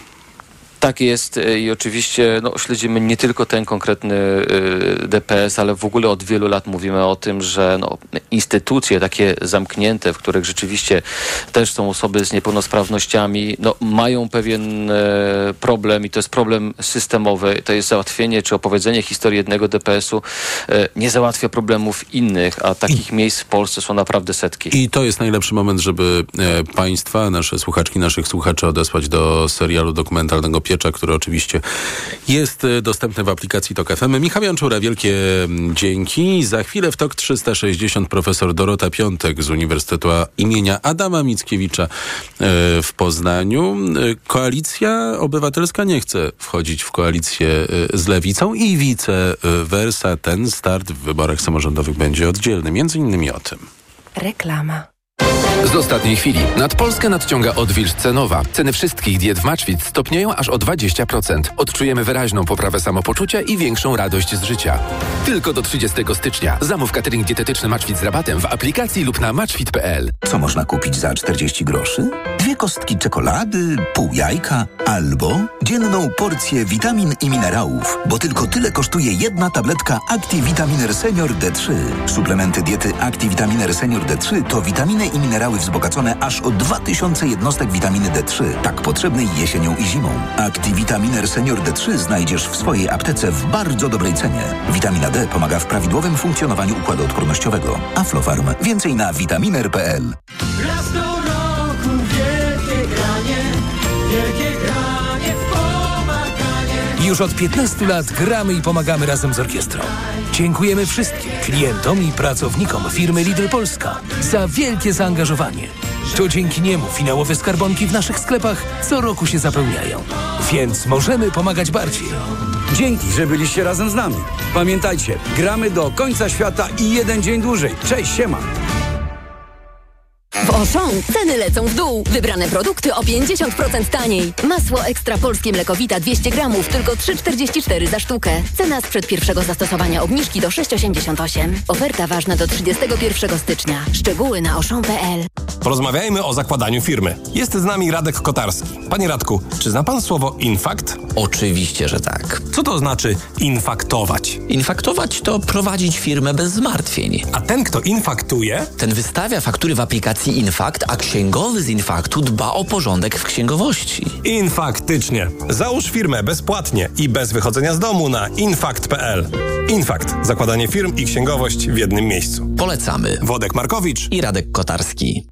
Tak jest e, i oczywiście no, śledzimy nie tylko ten konkretny y, DPS, ale w ogóle od wielu lat mówimy o tym, że no, instytucje takie zamknięte, w których rzeczywiście też są osoby z niepełnosprawnościami, no, mają pewien y, problem i to jest problem systemowy. To jest załatwienie czy opowiedzenie historii jednego DPS-u y, nie załatwia problemów innych, a takich I, miejsc w Polsce są naprawdę setki. I to jest najlepszy moment, żeby państwa, nasze słuchaczki, naszych słuchaczy odesłać do serialu dokumentalnego Piecza, który oczywiście jest e, dostępny w aplikacji TOK FM. Michał Janczura, wielkie mm, dzięki. Za chwilę w TOK 360 profesor Dorota Piątek z Uniwersytetu imienia Adama Mickiewicza e, w Poznaniu. E, Koalicja Obywatelska nie chce wchodzić w koalicję z Lewicą i vice versa. Ten start w wyborach samorządowych będzie oddzielny. Między innymi o tym. Reklama. Z ostatniej chwili nad Polskę nadciąga odwilż cenowa. Ceny wszystkich diet w Maczwit stopnieją aż o 20%. Odczujemy wyraźną poprawę samopoczucia i większą radość z życia. Tylko do 30 stycznia. Zamów catering dietetyczny Maczwit z rabatem w aplikacji lub na maczwit.pl. Co można kupić za 40 groszy? Dwie kostki czekolady, pół jajka albo dzienną porcję witamin i minerałów, bo tylko tyle kosztuje jedna tabletka ActiVitaminer Senior D3. Suplementy diety ActiVitaminer Senior D3 to witaminy i minerały wzbogacone aż o 2000 jednostek witaminy D3, tak potrzebnej jesienią i zimą. Activitaminer Senior D3 znajdziesz w swojej aptece w bardzo dobrej cenie. Witamina D pomaga w prawidłowym funkcjonowaniu układu odpornościowego. Aflofarm. Więcej na vitaminer.pl. Już od 15 lat gramy i pomagamy razem z orkiestrą. Dziękujemy wszystkim klientom i pracownikom firmy Lidl Polska za wielkie zaangażowanie. To dzięki niemu finałowe skarbonki w naszych sklepach co roku się zapełniają. Więc możemy pomagać bardziej. Dzięki, że byliście razem z nami. Pamiętajcie, gramy do końca świata i jeden dzień dłużej. Cześć, siema! W Auchan ceny lecą w dół. Wybrane produkty o 50% taniej. Masło ekstra polskie mlekowita 200 gramów tylko 3,44 za sztukę. Cena sprzed pierwszego zastosowania obniżki do 6,88. Oferta ważna do 31 stycznia. Szczegóły na oszą.pl. Porozmawiajmy o zakładaniu firmy. Jest z nami Radek Kotarski. Panie Radku, czy zna pan słowo infakt? Oczywiście, że tak. Co to znaczy infaktować? Infaktować to prowadzić firmę bez zmartwień. A ten, kto infaktuje? Ten wystawia faktury w aplikacji Infakt, a księgowy z Infaktu dba o porządek w księgowości. Infaktycznie. Załóż firmę bezpłatnie i bez wychodzenia z domu na infakt.pl. Infakt. Zakładanie firm i księgowość w jednym miejscu. Polecamy. Wodek Markowicz i Radek Kotarski.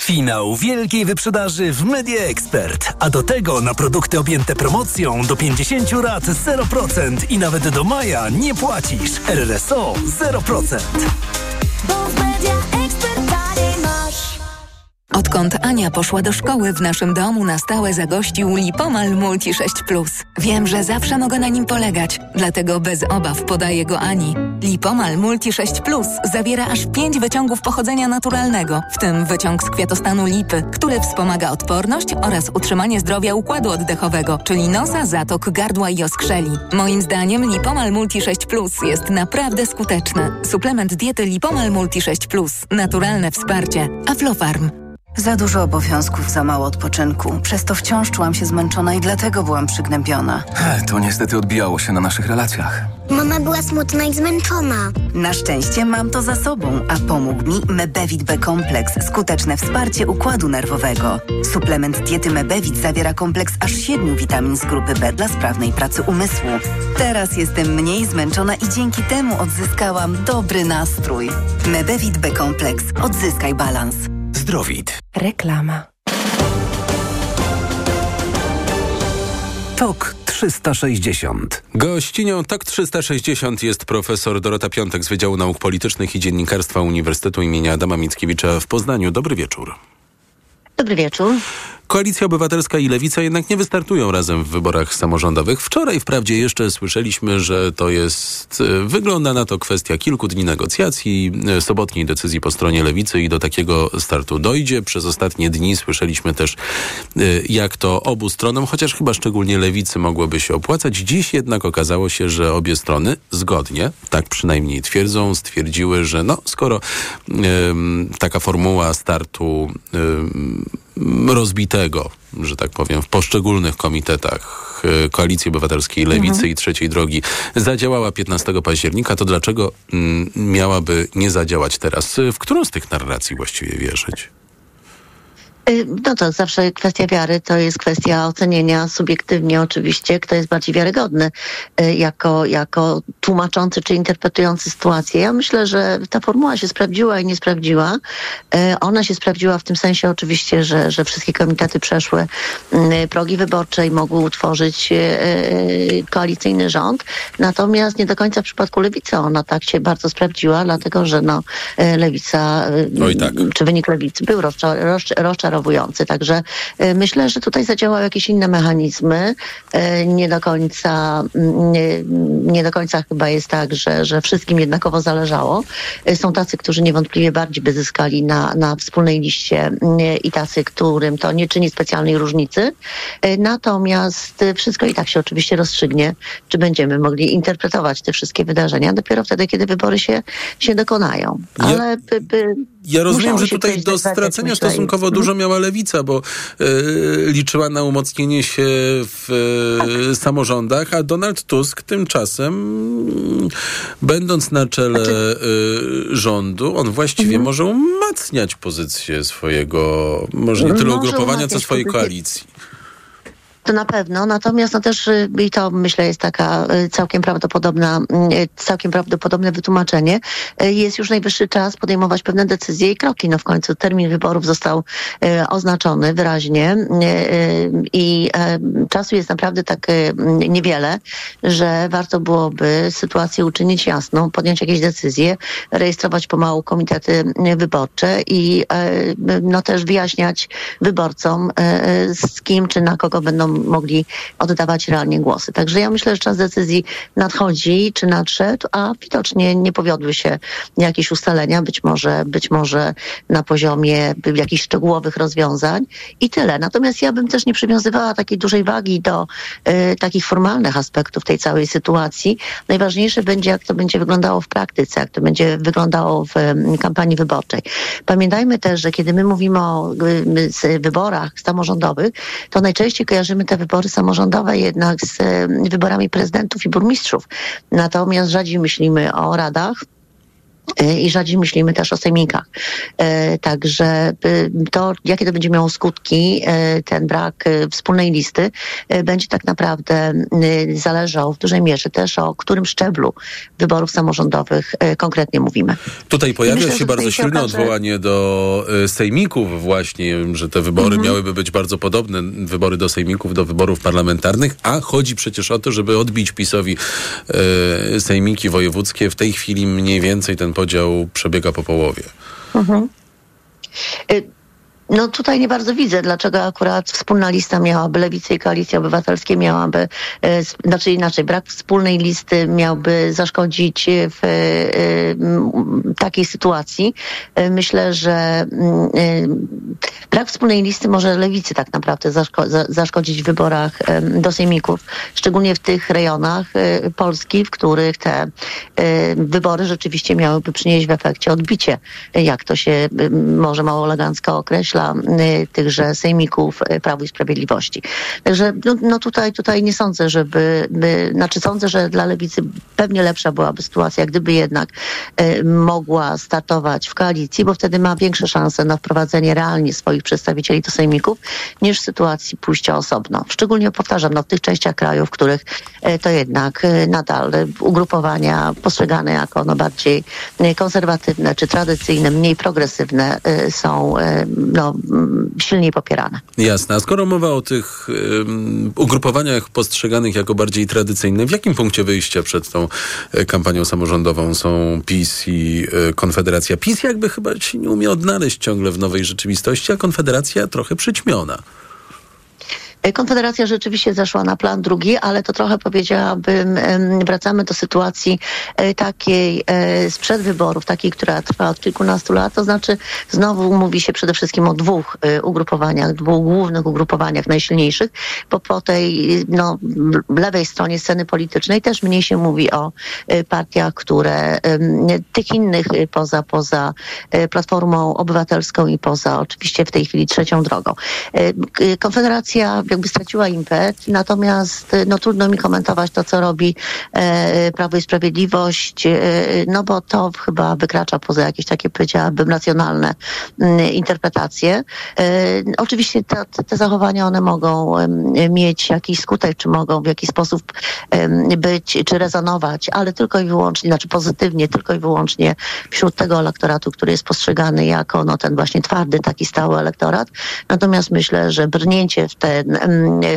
Finał wielkiej wyprzedaży w Media Expert. A do tego na produkty objęte promocją do 50 lat 0% i nawet do maja nie płacisz. RRSO 0%. Odkąd Ania poszła do szkoły, w naszym domu na stałe zagościł Lipomal Multi 6 Plus. Wiem, że zawsze mogę na nim polegać, dlatego bez obaw podaję go Ani. Lipomal Multi 6 Plus zawiera aż 5 wyciągów pochodzenia naturalnego, w tym wyciąg z kwiatostanu lipy, który wspomaga odporność oraz utrzymanie zdrowia układu oddechowego, czyli nosa, zatok, gardła i oskrzeli. Moim zdaniem Lipomal Multi 6 Plus jest naprawdę skuteczny. Suplement diety Lipomal Multi 6 Plus. Naturalne wsparcie. Aflofarm. Za dużo obowiązków, za mało odpoczynku. Przez to wciąż czułam się zmęczona i dlatego byłam przygnębiona. To niestety odbijało się na naszych relacjach. Mama była smutna i zmęczona. Na szczęście mam to za sobą, a pomógł mi Mebevit B kompleks, skuteczne wsparcie układu nerwowego. Suplement diety Mebevit zawiera kompleks aż siedmiu witamin z grupy B dla sprawnej pracy umysłu. Teraz jestem mniej zmęczona i dzięki temu odzyskałam dobry nastrój. Mebevit B kompleks. Odzyskaj balans. Zdrowit. Reklama. TOK 360. Gościnią TOK 360 jest profesor Dorota Piątek z Wydziału Nauk Politycznych i Dziennikarstwa Uniwersytetu im. Adama Mickiewicza w Poznaniu. Dobry wieczór. Dobry wieczór. Koalicja Obywatelska i Lewica jednak nie wystartują razem w wyborach samorządowych. Wczoraj wprawdzie jeszcze słyszeliśmy, że to jest, e, wygląda na to kwestia kilku dni negocjacji, e, sobotniej decyzji po stronie Lewicy i do takiego startu dojdzie. Przez ostatnie dni słyszeliśmy też, e, jak to obu stronom, chociaż chyba szczególnie Lewicy mogłoby się opłacać. Dziś jednak okazało się, że obie strony zgodnie, tak przynajmniej twierdzą, stwierdziły, że no, skoro taka formuła startu rozbitego, że tak powiem, w poszczególnych komitetach e, Koalicji Obywatelskiej, Lewicy Mhm. i Trzeciej Drogi zadziałała 15 października, to dlaczego mm, miałaby nie zadziałać teraz? W którą z tych narracji właściwie wierzyć? Y, No to zawsze kwestia wiary to jest kwestia ocenienia subiektywnie oczywiście, kto jest bardziej wiarygodny y, jako, jako tłumaczący czy interpretujący sytuację. Ja myślę, że ta formuła się sprawdziła i nie sprawdziła. Y, Ona się sprawdziła w tym sensie oczywiście, że, że wszystkie komitety przeszły progi wyborcze i mogły utworzyć koalicyjny rząd. Natomiast nie do końca w przypadku lewicy ona tak się bardzo sprawdziła, dlatego że no, lewica, Oj, tak. czy wynik lewicy był rozcza- Także y, myślę, że tutaj zadziałały jakieś inne mechanizmy. Y, Nie do końca, mm, nie, nie do końca chyba jest tak, że, że wszystkim jednakowo zależało. Y, Są tacy, którzy niewątpliwie bardziej by zyskali na, na wspólnej liście i tacy, którym to nie czyni specjalnej różnicy. Natomiast wszystko i tak się oczywiście rozstrzygnie, czy będziemy mogli interpretować te wszystkie wydarzenia dopiero wtedy, kiedy wybory się, się dokonają. Ale by, by Ja rozumiem, że tutaj do stracenia myślę, stosunkowo dużo miała lewica, bo e, liczyła na umocnienie się w e, samorządach, a Donald Tusk tymczasem, będąc na czele Znaczy- e, rządu, on właściwie Mhm. może umacniać pozycję swojego, może nie tyle Może ugrupowania, co swojej pozycję. koalicji. To na pewno, natomiast no też y, i to myślę jest taka y, całkiem prawdopodobna, y, całkiem prawdopodobne wytłumaczenie. Jest już najwyższy czas podejmować pewne decyzje i kroki. No w końcu termin wyborów został oznaczony wyraźnie i czasu jest naprawdę tak y, niewiele, że warto byłoby sytuację uczynić jasną, podjąć jakieś decyzje, rejestrować pomału komitety wyborcze i no też wyjaśniać wyborcom, z kim czy na kogo będą mogli oddawać realnie głosy. Także ja myślę, że czas decyzji nadchodzi, czy nadszedł, a widocznie nie powiodły się jakieś ustalenia, być może, być może na poziomie jakichś szczegółowych rozwiązań i tyle. Natomiast ja bym też nie przywiązywała takiej dużej wagi do y, takich formalnych aspektów tej całej sytuacji. Najważniejsze będzie, jak to będzie wyglądało w praktyce, jak to będzie wyglądało w y, kampanii wyborczej. Pamiętajmy też, że kiedy my mówimy o y, wyborach samorządowych, to najczęściej kojarzymy te wybory samorządowe jednak z wyborami prezydentów i burmistrzów. Natomiast rzadziej myślimy o radach. E, I rzadziej myślimy też o sejmikach. E, Także to, jakie to będzie miało skutki, e, ten brak wspólnej listy, będzie tak naprawdę zależał w dużej mierze też o którym szczeblu wyborów samorządowych konkretnie mówimy. Tutaj pojawia myślę, się bardzo silne okaże- odwołanie do sejmików właśnie, że te wybory Mhm. miałyby być bardzo podobne, wybory do sejmików, do wyborów parlamentarnych, a chodzi przecież o to, żeby odbić PiSowi sejmiki wojewódzkie. W tej chwili mniej więcej ten podział przebiega po połowie. Mhm. No tutaj nie bardzo widzę, dlaczego akurat wspólna lista miałaby, Lewicy i Koalicji Obywatelskiej miałaby, e, znaczy inaczej, brak wspólnej listy miałby zaszkodzić w e, takiej sytuacji. E, Myślę, że mm, e, brak wspólnej listy może Lewicy tak naprawdę zaszko- za- zaszkodzić w wyborach do sejmików, szczególnie w tych rejonach e, Polski, w których te e, wybory rzeczywiście miałyby przynieść w efekcie odbicie, jak to się może mało elegancko określa krzesła tychże sejmików Prawu i Sprawiedliwości. Także no, no tutaj, tutaj nie sądzę, żeby, by, znaczy sądzę, że dla Lewicy pewnie lepsza byłaby sytuacja, gdyby jednak mogła startować w koalicji, bo wtedy ma większe szanse na wprowadzenie realnie swoich przedstawicieli do sejmików, niż w sytuacji pójścia osobno. Szczególnie powtarzam, no, w tych częściach kraju, w których to jednak nadal ugrupowania postrzegane jako no, bardziej konserwatywne czy tradycyjne, mniej progresywne są no, silniej popierane. Jasne. A skoro mowa o tych um, ugrupowaniach postrzeganych jako bardziej tradycyjne, w jakim punkcie wyjścia przed tą kampanią samorządową są PiS i y, Konfederacja? PiS jakby chyba się nie umie odnaleźć ciągle w nowej rzeczywistości, a Konfederacja trochę przyćmiona. Konfederacja rzeczywiście zeszła na plan drugi, ale to trochę powiedziałabym, wracamy do sytuacji takiej sprzed wyborów, takiej, która trwa od kilkunastu lat. To znaczy znowu mówi się przede wszystkim o dwóch ugrupowaniach, dwóch głównych ugrupowaniach najsilniejszych, bo po tej no, lewej stronie sceny politycznej też mniej się mówi o partiach, które tych innych poza, poza Platformą Obywatelską i poza oczywiście w tej chwili trzecią drogą. Konfederacja jakby straciła impet, natomiast no trudno mi komentować to, co robi e, Prawo i Sprawiedliwość, e, no bo to chyba wykracza poza jakieś takie, powiedziałabym, racjonalne mm, interpretacje. E, oczywiście te, te, zachowania, one mogą mieć jakiś skutek, czy mogą w jakiś sposób być, czy rezonować, ale tylko i wyłącznie, znaczy pozytywnie, tylko i wyłącznie wśród tego elektoratu, który jest postrzegany jako no, ten właśnie twardy, taki stały elektorat. Natomiast myślę, że brnięcie w ten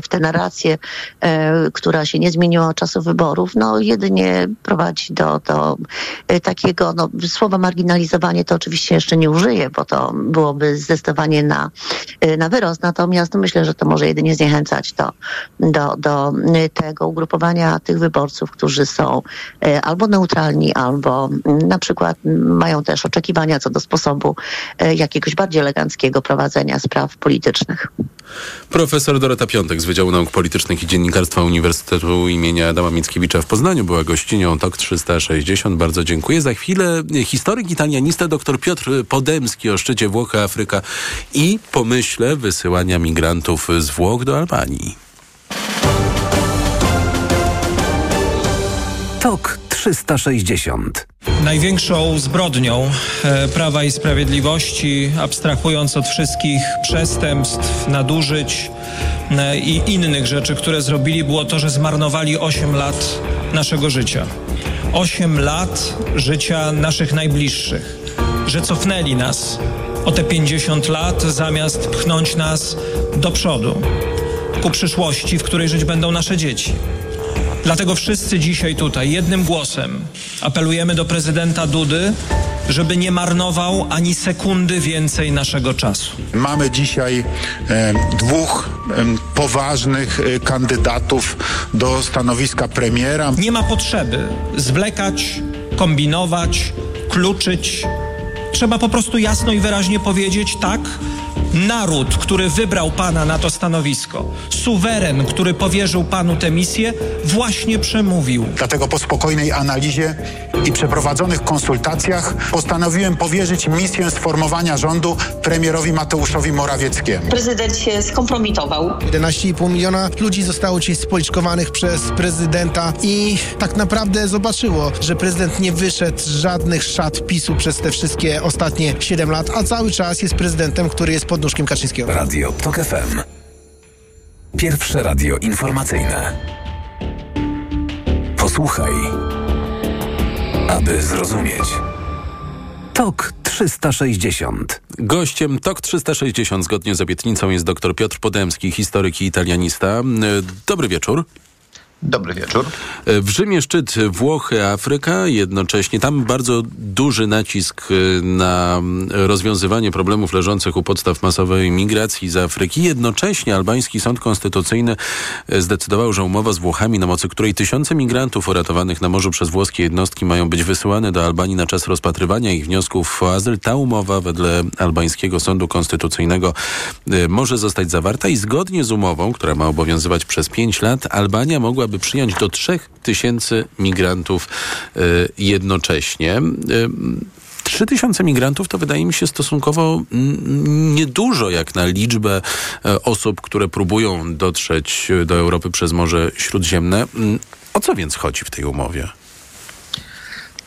w tę narrację, e, która się nie zmieniła od czasu wyborów, no jedynie prowadzi do, do e, takiego, no słowa marginalizowanie to oczywiście jeszcze nie użyję, bo to byłoby zdecydowanie na, e, na wyrost, natomiast myślę, że to może jedynie zniechęcać do, do, tego ugrupowania tych wyborców, którzy są albo neutralni, albo na przykład mają też oczekiwania co do sposobu jakiegoś bardziej eleganckiego prowadzenia spraw politycznych. Profesor Dorota Piątek z Wydziału Nauk Politycznych i Dziennikarstwa Uniwersytetu imienia Adama Mickiewicza w Poznaniu była gościnią TOK 360. Bardzo dziękuję. Za chwilę historyk italianista dr Piotr Podemski o szczycie Włochy Afryka i pomyśle wysyłania migrantów z Włoch do Albanii. TOK 360 Największą zbrodnią e, Prawa i Sprawiedliwości, abstrahując od wszystkich przestępstw, nadużyć i innych rzeczy, które zrobili, było to, że zmarnowali 8 lat naszego życia. 8 lat życia naszych najbliższych, że cofnęli nas o te 50 lat, zamiast pchnąć nas do przodu, ku przyszłości, w której żyć będą nasze dzieci. Dlatego wszyscy dzisiaj tutaj jednym głosem apelujemy do prezydenta Dudy, żeby nie marnował ani sekundy więcej naszego czasu. Mamy dzisiaj e, dwóch e, poważnych e, kandydatów do stanowiska premiera. Nie ma potrzeby zwlekać, kombinować, kluczyć. Trzeba po prostu jasno i wyraźnie powiedzieć tak Naród, który wybrał Pana na to stanowisko, suweren, który powierzył Panu tę misję, właśnie przemówił. Dlatego po spokojnej analizie i przeprowadzonych konsultacjach postanowiłem powierzyć misję sformowania rządu premierowi Mateuszowi Morawieckiemu. Prezydent się skompromitował. 11,5 miliona ludzi zostało dziś spoliczkowanych przez prezydenta i tak naprawdę zobaczyło, że prezydent nie wyszedł z żadnych szat PiSu przez te wszystkie ostatnie 7 lat, a cały czas jest prezydentem, który jest pod nóżkiem Kaczyńskiego. Radio TOK FM. Pierwsze radio informacyjne. Posłuchaj, aby zrozumieć. TOK 360. Gościem TOK 360 zgodnie z obietnicą jest dr Piotr Podemski, historyk i italianista. Dobry wieczór. Dobry wieczór. W Rzymie szczyt Włochy, Afryka, jednocześnie tam bardzo duży nacisk y, na rozwiązywanie problemów leżących u podstaw masowej migracji z Afryki. Jednocześnie albański sąd konstytucyjny y, zdecydował, że umowa z Włochami, na mocy której tysiące migrantów uratowanych na morzu przez włoskie jednostki mają być wysyłane do Albanii na czas rozpatrywania ich wniosków o azyl, ta umowa wedle albańskiego sądu konstytucyjnego może zostać zawarta i zgodnie z umową, która ma obowiązywać przez pięć lat, Albania mogła aby przyjąć do 3000 migrantów y, jednocześnie. Y, 3000 migrantów to wydaje mi się stosunkowo niedużo jak na liczbę e, osób, które próbują dotrzeć do Europy przez Morze Śródziemne. Mm, o co więc chodzi w tej umowie?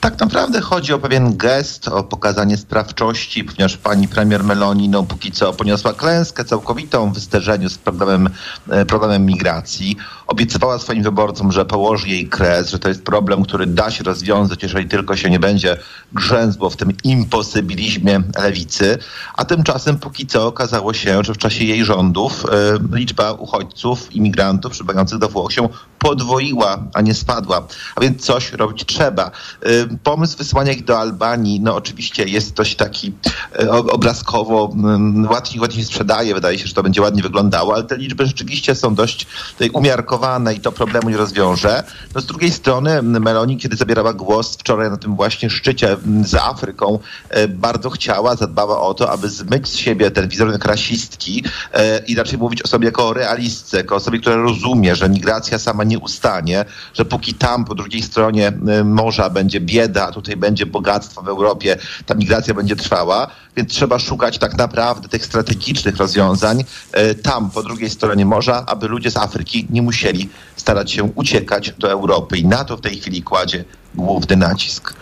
Tak naprawdę chodzi o pewien gest, o pokazanie sprawczości, ponieważ pani premier Meloni no, póki co poniosła klęskę całkowitą w zderzeniu z problemem, e, problemem migracji. Obiecywała swoim wyborcom, że położy jej kres, że to jest problem, który da się rozwiązać, jeżeli tylko się nie będzie grzęzło w tym imposybilizmie lewicy. A tymczasem póki co okazało się, że w czasie jej rządów y, liczba uchodźców, imigrantów przybywających do Włoch się podwoiła, a nie spadła. A więc coś robić trzeba. Y, pomysł wysłania ich do Albanii, no oczywiście jest dość taki e, obrazkowo, mm, ładnie, ładnie sprzedaje, wydaje się, że to będzie ładnie wyglądało, ale te liczby rzeczywiście są dość umiarkowane i to problemu nie rozwiąże. No z drugiej strony Meloni, kiedy zabierała głos wczoraj na tym właśnie szczycie z Afryką, e, bardzo chciała, zadbała o to, aby zmyć z siebie ten wizerunek rasistki e, i raczej mówić o sobie jako o realistce, jako osobie, która rozumie, że migracja sama nie ustanie, że póki tam po drugiej stronie morza będzie bieda, bieda, tutaj będzie bogactwo w Europie, ta migracja będzie trwała, więc trzeba szukać tak naprawdę tych strategicznych rozwiązań e, tam, po drugiej stronie morza, aby ludzie z Afryki nie musieli starać się uciekać do Europy. I na to w tej chwili kładzie główny nacisk.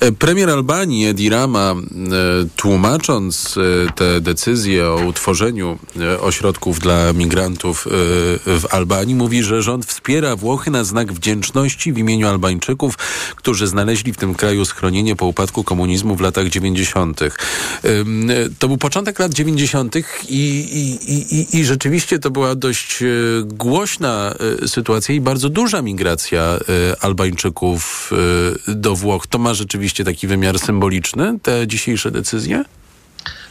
E, premier Albanii Edi Rama, e, tłumacząc e, te decyzje o utworzeniu ośrodków dla migrantów w Albanii, mówi, że rząd wspiera Włochy na znak wdzięczności w imieniu Albańczyków, którzy znaleźli w tym kraju schronienie po upadku komunizmu w latach 90. To był początek lat 90. I, i, i, i rzeczywiście to była dość głośna sytuacja i bardzo duża migracja Albańczyków do Włoch, to ma rzeczywiście taki wymiar symboliczny, te dzisiejsze decyzje?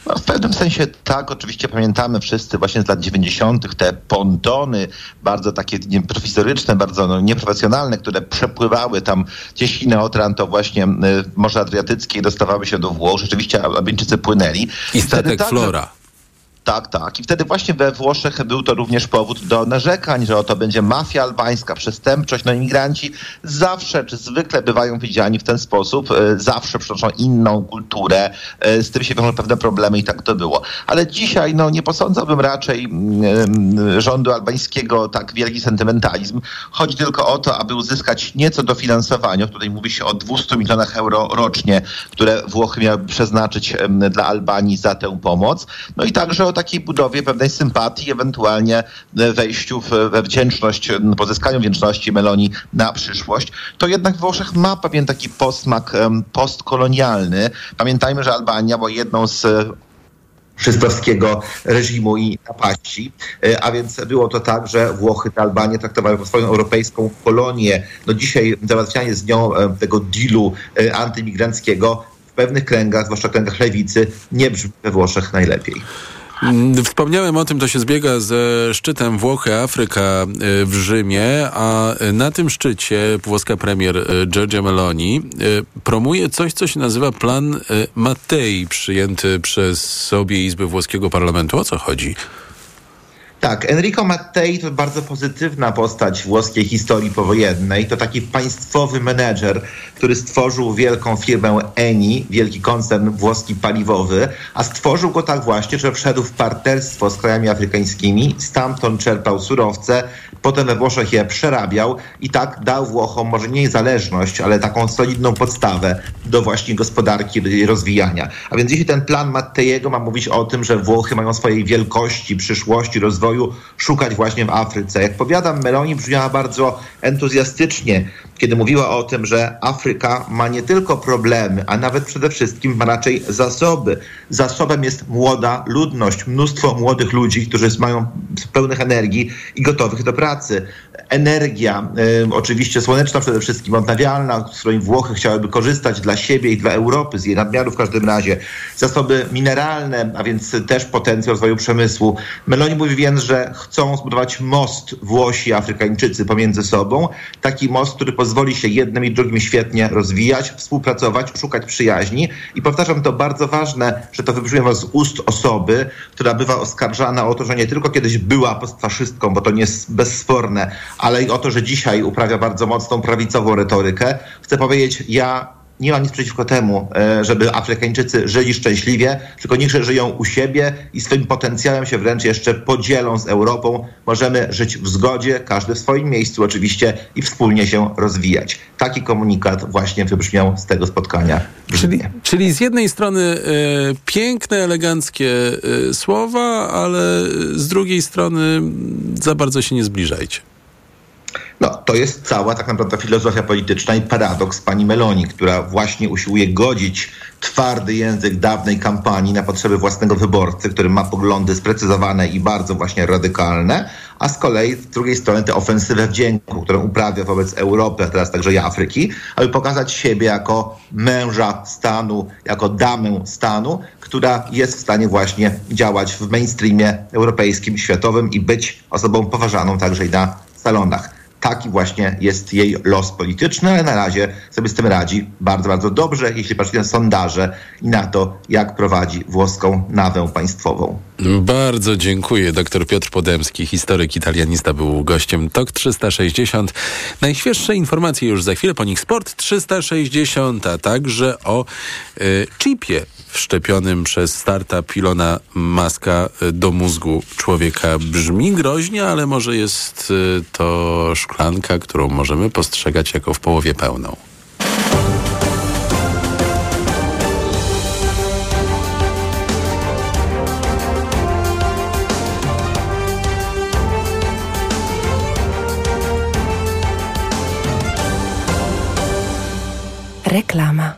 No, w pewnym sensie tak, oczywiście pamiętamy wszyscy właśnie z lat 90. te pontony, bardzo takie nieprofesoryczne, bardzo no, nieprofesjonalne, które przepływały tam gdzieś na Otran, to właśnie w Morze Adriatyckie i dostawały się do Włoch. Rzeczywiście Albańczycy płynęli. I statek Flora. Tak, tak. I wtedy właśnie we Włoszech był to również powód do narzekań, że oto będzie mafia albańska, przestępczość. No imigranci zawsze, czy zwykle bywają widziani w ten sposób, e, zawsze przynoszą inną kulturę, e, z tym się wiążą pewne problemy i tak to było. Ale dzisiaj no, nie posądzałbym raczej mm, rządu albańskiego tak wielki sentymentalizm. Chodzi tylko o to, aby uzyskać nieco dofinansowania. Tutaj mówi się o 200 milionach euro rocznie, które Włochy miały przeznaczyć dla Albanii za tę pomoc. No i także o takiej budowie pewnej sympatii, ewentualnie e, wejściu we wdzięczność, pozyskaniu wdzięczności Meloni na przyszłość, to jednak Włoszech ma pewien taki posmak postkolonialny. Pamiętajmy, że Albania była jedną z szystowskiego reżimu i napaści. E, a więc było to tak, że Włochy te Albanię traktowały jako swoją europejską kolonię. No dzisiaj załatwianie z nią tego dealu e, antymigranckiego w pewnych kręgach, zwłaszcza kręgach lewicy, nie brzmi we Włoszech najlepiej. Mm, wspomniałem o tym, to się zbiega ze szczytem Włochy-Afryka e, w Rzymie, a na tym szczycie włoska premier e, Giorgia Meloni e, promuje coś, co się nazywa plan Mattei, przyjęty przez obie izby włoskiego parlamentu. O co chodzi? Tak, Enrico Mattei to bardzo pozytywna postać włoskiej historii powojennej. To taki państwowy menedżer, który stworzył wielką firmę Eni, wielki koncern włoski paliwowy, a stworzył go tak właśnie, że wszedł w partnerstwo z krajami afrykańskimi, stamtąd czerpał surowce, potem we Włoszech je przerabiał i tak dał Włochom może nie niezależność, ale taką solidną podstawę do właśnie gospodarki rozwijania. A więc jeśli ten plan Matteiego ma mówić o tym, że Włochy mają swojej wielkości, przyszłości, rozwoju szukać właśnie w Afryce. Jak powiadam, Meloni brzmiała bardzo entuzjastycznie, kiedy mówiła o tym, że Afryka ma nie tylko problemy, a nawet przede wszystkim ma raczej zasoby. Zasobem jest młoda ludność, mnóstwo młodych ludzi, którzy mają pełnych energii i gotowych do pracy pracy, Energia, oczywiście słoneczna przede wszystkim, odnawialna, z której Włochy chciałyby korzystać dla siebie i dla Europy, z jej nadmiaru w każdym razie. Zasoby mineralne, a więc też potencjał rozwoju przemysłu. Meloni mówi więc, że chcą zbudować most Włosi i Afrykańczycy pomiędzy sobą. Taki most, który pozwoli się jednym i drugim świetnie rozwijać, współpracować, szukać przyjaźni. I powtarzam, to bardzo ważne, że to wybrzmiewa z ust osoby, która bywa oskarżana o to, że nie tylko kiedyś była postfaszystką, bo to nie jest bezsporne, ale i o to, że dzisiaj uprawia bardzo mocną prawicową retorykę. Chcę powiedzieć, ja nie mam nic przeciwko temu, e, żeby Afrykańczycy żyli szczęśliwie, tylko niech żyją u siebie i swoim potencjałem się wręcz jeszcze podzielą z Europą. Możemy żyć w zgodzie, każdy w swoim miejscu oczywiście i wspólnie się rozwijać. Taki komunikat właśnie wybrzmiał z tego spotkania. Czyli, czyli z jednej strony e, piękne, eleganckie e, słowa, ale z drugiej strony za bardzo się nie zbliżajcie. No, to jest cała tak naprawdę filozofia polityczna i paradoks pani Meloni, która właśnie usiłuje godzić twardy język dawnej kampanii na potrzeby własnego wyborcy, który ma poglądy sprecyzowane i bardzo właśnie radykalne, a z kolei z drugiej strony tę ofensywę wdzięku, którą uprawia wobec Europy, a teraz także i Afryki, aby pokazać siebie jako męża stanu, jako damę stanu, która jest w stanie właśnie działać w mainstreamie europejskim, światowym i być osobą poważaną także i na salonach taki właśnie jest jej los polityczny, ale na razie sobie z tym radzi bardzo, bardzo dobrze, jeśli patrzycie na sondaże i na to, jak prowadzi włoską nawę państwową. Bardzo dziękuję. Dr Piotr Podemski, historyk italianista, był gościem TOK 360. Najświeższe informacje już za chwilę, po nich Sport 360, a także o y, chipie wszczepionym przez startup Ilona Maska do mózgu człowieka. Brzmi groźnie, ale może jest y, to szklanka, którą możemy postrzegać jako w połowie pełną. Reklama.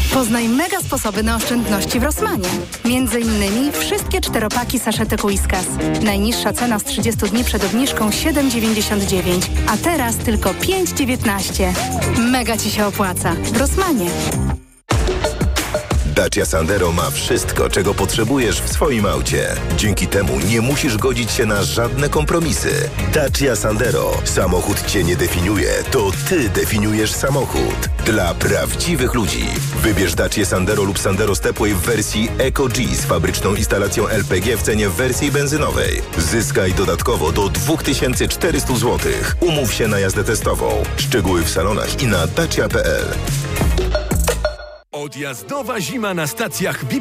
Poznaj mega sposoby na oszczędności w Rosmanie. Między innymi wszystkie czteropaki saszety Whiskas. Najniższa cena z 30 dni przed obniżką 7,99, a teraz tylko 5,19. Mega Ci się opłaca. W Rosmanie. Dacia Sandero ma wszystko, czego potrzebujesz w swoim aucie. Dzięki temu nie musisz godzić się na żadne kompromisy. Dacia Sandero. Samochód cię nie definiuje, to ty definiujesz samochód. Dla prawdziwych ludzi. Wybierz Dacia Sandero lub Sandero Stepway w wersji Eco G z fabryczną instalacją LPG w cenie wersji benzynowej. Zyskaj dodatkowo do 2400 zł. Umów się na jazdę testową. Szczegóły w salonach i na dacia.pl. Odjazdowa zima na stacjach